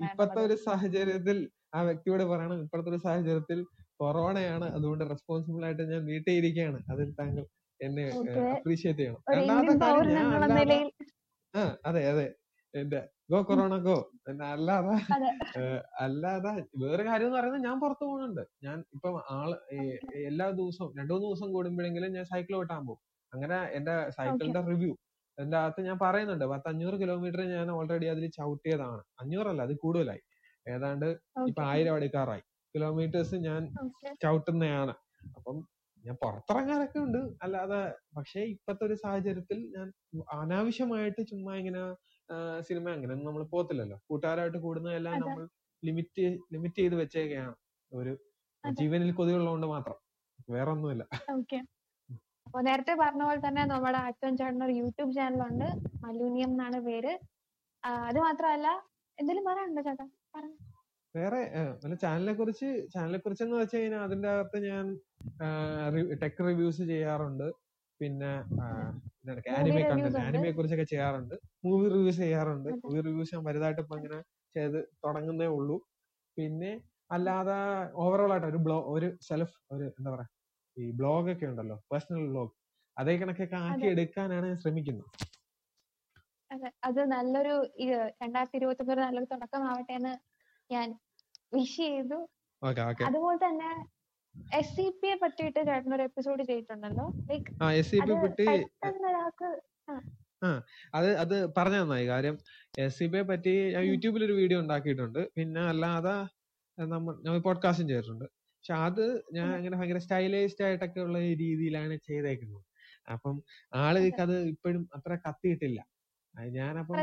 ഇപ്പോഴത്തെ ഒരു സാഹചര്യത്തിൽ ആ വ്യക്തിയോട് പറയണം. ഇപ്പോഴത്തെ ഒരു സാഹചര്യത്തിൽ കൊറോണയാണ്. അതുകൊണ്ട് റെസ്പോൺസിബിൾ ആയിട്ട് ഞാൻ വീട്ടിൽ ഇരിക്കുകയാണ് അതിൽ താങ്കൾ എന്നെ. അപ്രീഷിയേറ്റ് ചെയ്യണം. രണ്ടാമത്തെ കാര്യം ഞാൻ ആ അതെ അതെ. എന്റെ ഗോ കൊറോണ ഗോ. അല്ലാതെ അല്ലാതെ വേറെ കാര്യം എന്ന് പറയുന്നത് ഞാൻ പുറത്തു പോകുന്നുണ്ട്. ഞാൻ ഇപ്പം ആൾ എല്ലാ ദിവസവും രണ്ടു മൂന്ന് ദിവസം കൂടുമ്പോഴെങ്കിലും ഞാൻ സൈക്കിൾ ഓട്ടാൻ പോകും. അങ്ങനെ എന്റെ സൈക്കിളിന്റെ റിവ്യൂ എന്റെ അകത്ത് ഞാൻ പറയുന്നുണ്ട് പത്ത് അഞ്ഞൂറ് കിലോമീറ്റർ ഞാൻ ഓൾറെഡി അതിൽ ചവിട്ടിയതാണ്. അഞ്ഞൂറല്ല അത് കൂടുതലായി. ഏതാണ്ട് ഇപ്പൊ. ആയിരം അടുക്കാറായി. കിലോമീറ്റേഴ്സ് ഞാൻ ചവിട്ടുന്നയാണ്. അപ്പം ഞാൻ പുറത്തിറങ്ങാനൊക്കെ ഉണ്ട്. അല്ലാതെ പക്ഷേ ഇപ്പത്തെ ഒരു സാഹചര്യത്തിൽ ഞാൻ അനാവശ്യമായിട്ട് ചുമ്മാ ഇങ്ങനെ സിനിമ അങ്ങനെ നമ്മൾ പോകത്തില്ലല്ലോ. കൂട്ടുകാരായിട്ട് കൂടുന്നതെല്ലാം എല്ലാം നമ്മൾ ലിമിറ്റ് ലിമിറ്റ് ചെയ്ത് വെച്ചേക്കാണ് ഒരു. ജീവനിൽ കൊതിയുള്ളതുകൊണ്ട് മാത്രം. വേറെ ഒന്നുമില്ല ഓക്കെ. അപ്പൊ നേരത്തെ പറഞ്ഞ പോലെ തന്നെ നമ്മുടെ അച്ഛൻ ചേട്ടൻ ഒരു യൂട്യൂബ് ചാനലുണ്ട്. മലൂനിയം എന്നാണ് പേര്. അത് മാത്രമല്ല എന്തെങ്കിലും പറയാനുണ്ടോ ചേട്ടാ? പറഞ്ഞു. വേറെ അല്ല ചാനലിനെ കുറിച്ച് ചാനലിനെ കുറിച്ച് എന്ന് വെച്ച് കഴിഞ്ഞാൽ അതിന്റെ അകത്ത് ഞാൻ ടെക് റിവ്യൂസ് ചെയ്യാറുണ്ട്. പിന്നെ ആനിമെ കണ്ടന്റ്. ആനിമയെ കുറിച്ചൊക്കെ ചെയ്യാറുണ്ട്. മൂവി റിവ്യൂസ് ചെയ്യാറുണ്ട്. മൂവി റിവ്യൂസ് ഞാൻ വലുതായിട്ട് ഇപ്പൊ ഇങ്ങനെ ചെയ്ത് തുടങ്ങുന്നേ ഉള്ളൂ. പിന്നെ അല്ലാതെ ഓവറോൾ ആയിട്ട് ഒരു ബ്ലോ ഒരു സെൽഫ് ഒരു എന്താ പറയാ ഈ ബ്ലോഗ് ഒക്കെ ഉണ്ടല്ലോ പേഴ്സണൽ ബ്ലോഗ് അതേ കണക്കൊക്കെ ആക്കി എടുക്കാനാണ് ഞാൻ ശ്രമിക്കുന്നത്. അതെ. നല്ലൊരു രണ്ടായിരത്തി ഇരുപത്തി ഒന്ന് നല്ലൊരു തുടക്കമാവട്ടെ എന്ന് ഞാൻ വിഷ് ചെയ്തു. അതുപോലെ തന്നെ എസ് സി പിയെ പറ്റിയിട്ട് ചേട്ടൻ ഒരു എപ്പിസോഡ് ചെയ്തിട്ടുണ്ടല്ലോ ലൈക്ക് പി അത് അത് പറഞ്ഞു നന്നായി കാര്യം എസ് സി ബിയെ പറ്റി ഞാൻ യൂട്യൂബിൽ ഒരു വീഡിയോ ഉണ്ടാക്കിയിട്ടുണ്ട്. പിന്നെ അല്ലാതെ നമ്മൾ ഞാൻ പോഡ്കാസ്റ്റും ചെയ്തിട്ടുണ്ട്. പക്ഷെ അത് ഞാൻ അങ്ങനെ ഭയങ്കര സ്റ്റൈലൈസ്ഡ് ആയിട്ടൊക്കെ ഉള്ള രീതിയിലാണ് ചെയ്തേക്കുന്നത് അപ്പം ആളുകൾക്ക് അത് ഇപ്പോഴും അത്ര കത്തിയിട്ടില്ല. ഞാനപ്പം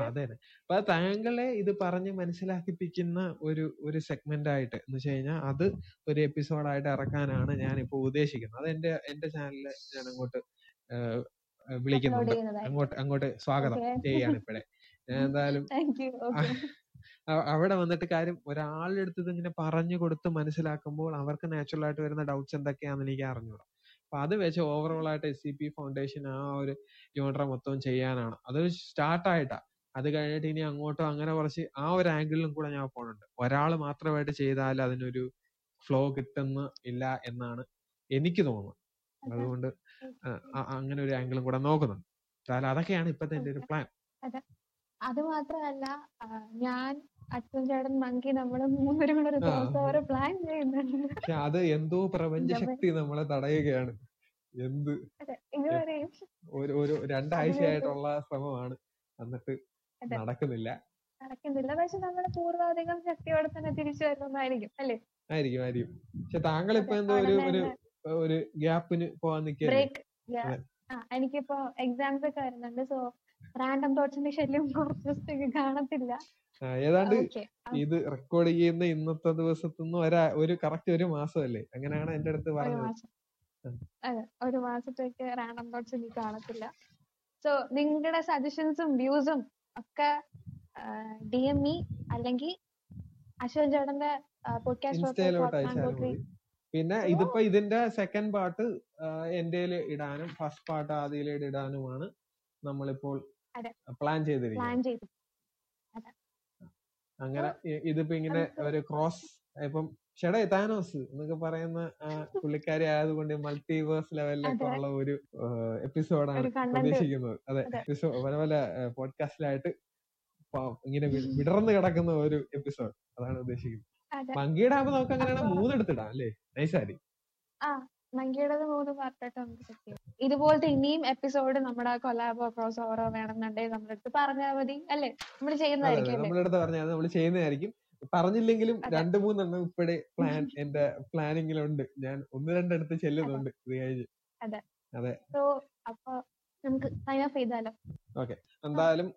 അതെ അതെ. അപ്പൊ താങ്കളെ ഇത് പറഞ്ഞ് മനസ്സിലാക്കിപ്പിക്കുന്ന ഒരു ഒരു സെഗ്മെന്റ് ആയിട്ട് എന്ന് വെച്ച് കഴിഞ്ഞാൽ അത് ഒരു എപ്പിസോഡായിട്ട് ഇറക്കാനാണ് ഞാൻ ഇപ്പോൾ ഉദ്ദേശിക്കുന്നത്. അത് എന്റെ എന്റെ ചാനലിൽ ഞാൻ അങ്ങോട്ട് വിളിക്കുന്നുണ്ട്. അങ്ങോട്ട് അങ്ങോട്ട് സ്വാഗതം ചെയ്യാണ് ഇപ്പഴേ. ഞാൻ എന്തായാലും അവിടെ വന്നിട്ട് കാര്യം ഒരാളുടെ അടുത്ത് ഇത് ഇങ്ങനെ പറഞ്ഞു കൊടുത്ത് മനസ്സിലാക്കുമ്പോൾ അവർക്ക് നാച്ചുറൽ ആയിട്ട് വരുന്ന ഡൗട്ട്സ് എന്തൊക്കെയാണെന്ന് എനിക്ക് അറിഞ്ഞൂടാ. അപ്പൊ അത് വെച്ച് ഓവറോൾ ആയിട്ട് എസ് സി പി ഫൗണ്ടേഷൻ ആ ഒരു ജോൺറ മൊത്തം ചെയ്യാനാണ്. അതൊരു സ്റ്റാർട്ടായിട്ടാ അത് കഴിഞ്ഞിട്ട് ഇനി അങ്ങോട്ടും അങ്ങനെ കുറച്ച് ആ ഒരു ആംഗിളിലും കൂടെ ഞാൻ പോകുന്നുണ്ട് ഒരാൾ മാത്രമായിട്ട് ചെയ്താൽ അതിനൊരു ഫ്ലോ കിട്ടുന്ന ഇല്ല എന്നാണ് എനിക്ക് തോന്നുന്നത്. അതുകൊണ്ട് അങ്ങനെ ഒരു ആംഗിളും കൂടെ നോക്കുന്നുണ്ട്. അതൊക്കെയാണ് ഇപ്പത്തെ എന്റെ ഒരു പ്ലാൻ അത്. മാത്രമല്ല ഞാൻ അച്ഛൻ ചേട്ടൻ മങ്കി നമ്മൾ മൂന്നുപേരും കൂടെ ഒരു ദിവസം ഓരോ പ്ലാൻ ചെയ്യുന്നുണ്ട്. പക്ഷെ അത് എന്തോ പ്രപഞ്ചശക്തി നമ്മളെ തടയുകയാണ്. എന്ത്? ഒരു ഒരു രണ്ടാഴ്ചയായിട്ടുള്ള ശ്രമമാണ്. എന്നിട്ട്. നടക്കുന്നില്ല. നടക്കുന്നില്ല. പക്ഷെ നമ്മുടെ പൂർവാധികം ശക്തിയോടെ തന്നെ തിരിച്ചു വരുന്നതായിരിക്കും അല്ലേ? ആയിരിക്കും ആയിരിക്കും. പക്ഷെ താങ്കൾ ഇപ്പൊ എന്തോ ഒരു ഒരു ഒരു ഗ്യാപ്പിന് പോവാൻ നിൽക്കുക എനിക്കിപ്പോ എക്സാംസ് ഒക്കെ വരുന്നുണ്ട്. സോ റാൻഡം തോട്ട്സിന്റെ ശല്യം കുറച്ച് ദിവസത്തേക്ക് കാണത്തില്ല. ഏതാണ്ട് ഇത് റെക്കോർഡ് ചെയ്യുന്ന ഇന്നത്തെ ദിവസത്തുനിന്ന് ഒരാ ഒരു കറക്റ്റ് ഒരു മാസമല്ലേ? അങ്ങനെയാണ് എന്റെ അടുത്ത് പറഞ്ഞത്. അതെ ഒരു മാസത്തേക്ക് റാൻഡം തോട്ട്സ് ഇനി കാണത്തില്ല. സോ നിങ്ങളുടെ സജഷൻസും വ്യൂസും ഒക്കെ ഡി എം ഇ അല്ലെങ്കിൽ അശോക് ചേട്ടന്റെ പോഡ്കാസ്റ്റ് പിന്നെ ഇതിപ്പോ ഇതിന്റെ സെക്കൻഡ് പാർട്ട് എന്റെ ഇടാനും ഫസ്റ്റ് പാർട്ട് ആദ്യയിലേട് ഇടാനുമാണ് നമ്മളിപ്പോൾ. പ്ലാൻ ചെയ്തിരിക്കുന്നത്. അങ്ങനെ ഇതിപ്പോ ഇങ്ങനെ ഒരു ക്രോസ് ഇപ്പം ഷെഡേ താനോസ് എന്നൊക്കെ പറയുന്ന ആ പുള്ളിക്കാരി ആയതുകൊണ്ട് മൾട്ടിവേഴ്സ് ലെവലിലൊക്കെ. ഉള്ള ഒരു എപ്പിസോഡാണ്. പ്രതീക്ഷിക്കുന്നത്. അതെ. എപ്പിസോഡ് പല പല പോഡ്കാസ്റ്റിലായിട്ട് ഇങ്ങനെ വിടർന്നു കിടക്കുന്ന ഒരു എപ്പിസോഡ് അതാണ് ഉദ്ദേശിക്കുന്നത്. മങ്കിയുടെ ആകുമ്പോ നമുക്ക് അങ്ങനെയാണ് മൂന്നെടുത്തിടാം അല്ലേ? നൈസാരി. ആ മങ്കിയുടേത് മൂന്ന് പാർട്ടായിട്ട് നമുക്ക് ഇതുപോലത്തെ ഇനിയും എപ്പിസോഡ് നമ്മുടെ കൊലാബോ ക്രോസ് ഓവറോ വേണമെന്നുണ്ടെങ്കിൽ നമ്മുടെ അടുത്ത് പറഞ്ഞാൽ മതി അല്ലേ? നമ്മൾ ചെയ്യുന്നതായിരിക്കും അതെ നമ്മുടെ അടുത്ത് പറഞ്ഞാൽ നമ്മൾ ചെയ്യുന്നതായിരിക്കും. പറഞ്ഞില്ലെങ്കിലും അതെ. രണ്ട് മൂന്നെണ്ണം ഇപ്പഴേ പ്ലാൻ എന്റെ പ്ലാനിങ്ങിലുണ്ട് ഞാൻ ഒന്ന് രണ്ടെടുത്ത് ചെല്ലുന്നുണ്ട്. ഇത് കഴിഞ്ഞ്. സോ അപ്പൊ നമുക്ക് സൈൻ ഓഫ് ചെയ്താലോ? എന്തായാലും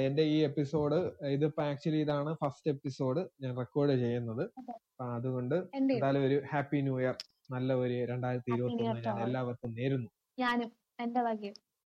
എന്റെ ഈ എപ്പിസോഡ് ഇതിപ്പോ ആക്ച്വലി ഇതാണ് ഫസ്റ്റ് എപ്പിസോഡ് ഞാൻ റെക്കോർഡ് ചെയ്യുന്നത്. അതെ. അപ്പൊ അതുകൊണ്ട് എന്തായാലും ഒരു ഹാപ്പി ന്യൂ ഇയർ നല്ല ഒരു രണ്ടായിരത്തി ഇരുപത്തി ഒന്ന് ഞാൻ എല്ലാവർക്കും നേരുന്നു. ഞാനും എന്റെ വകയും.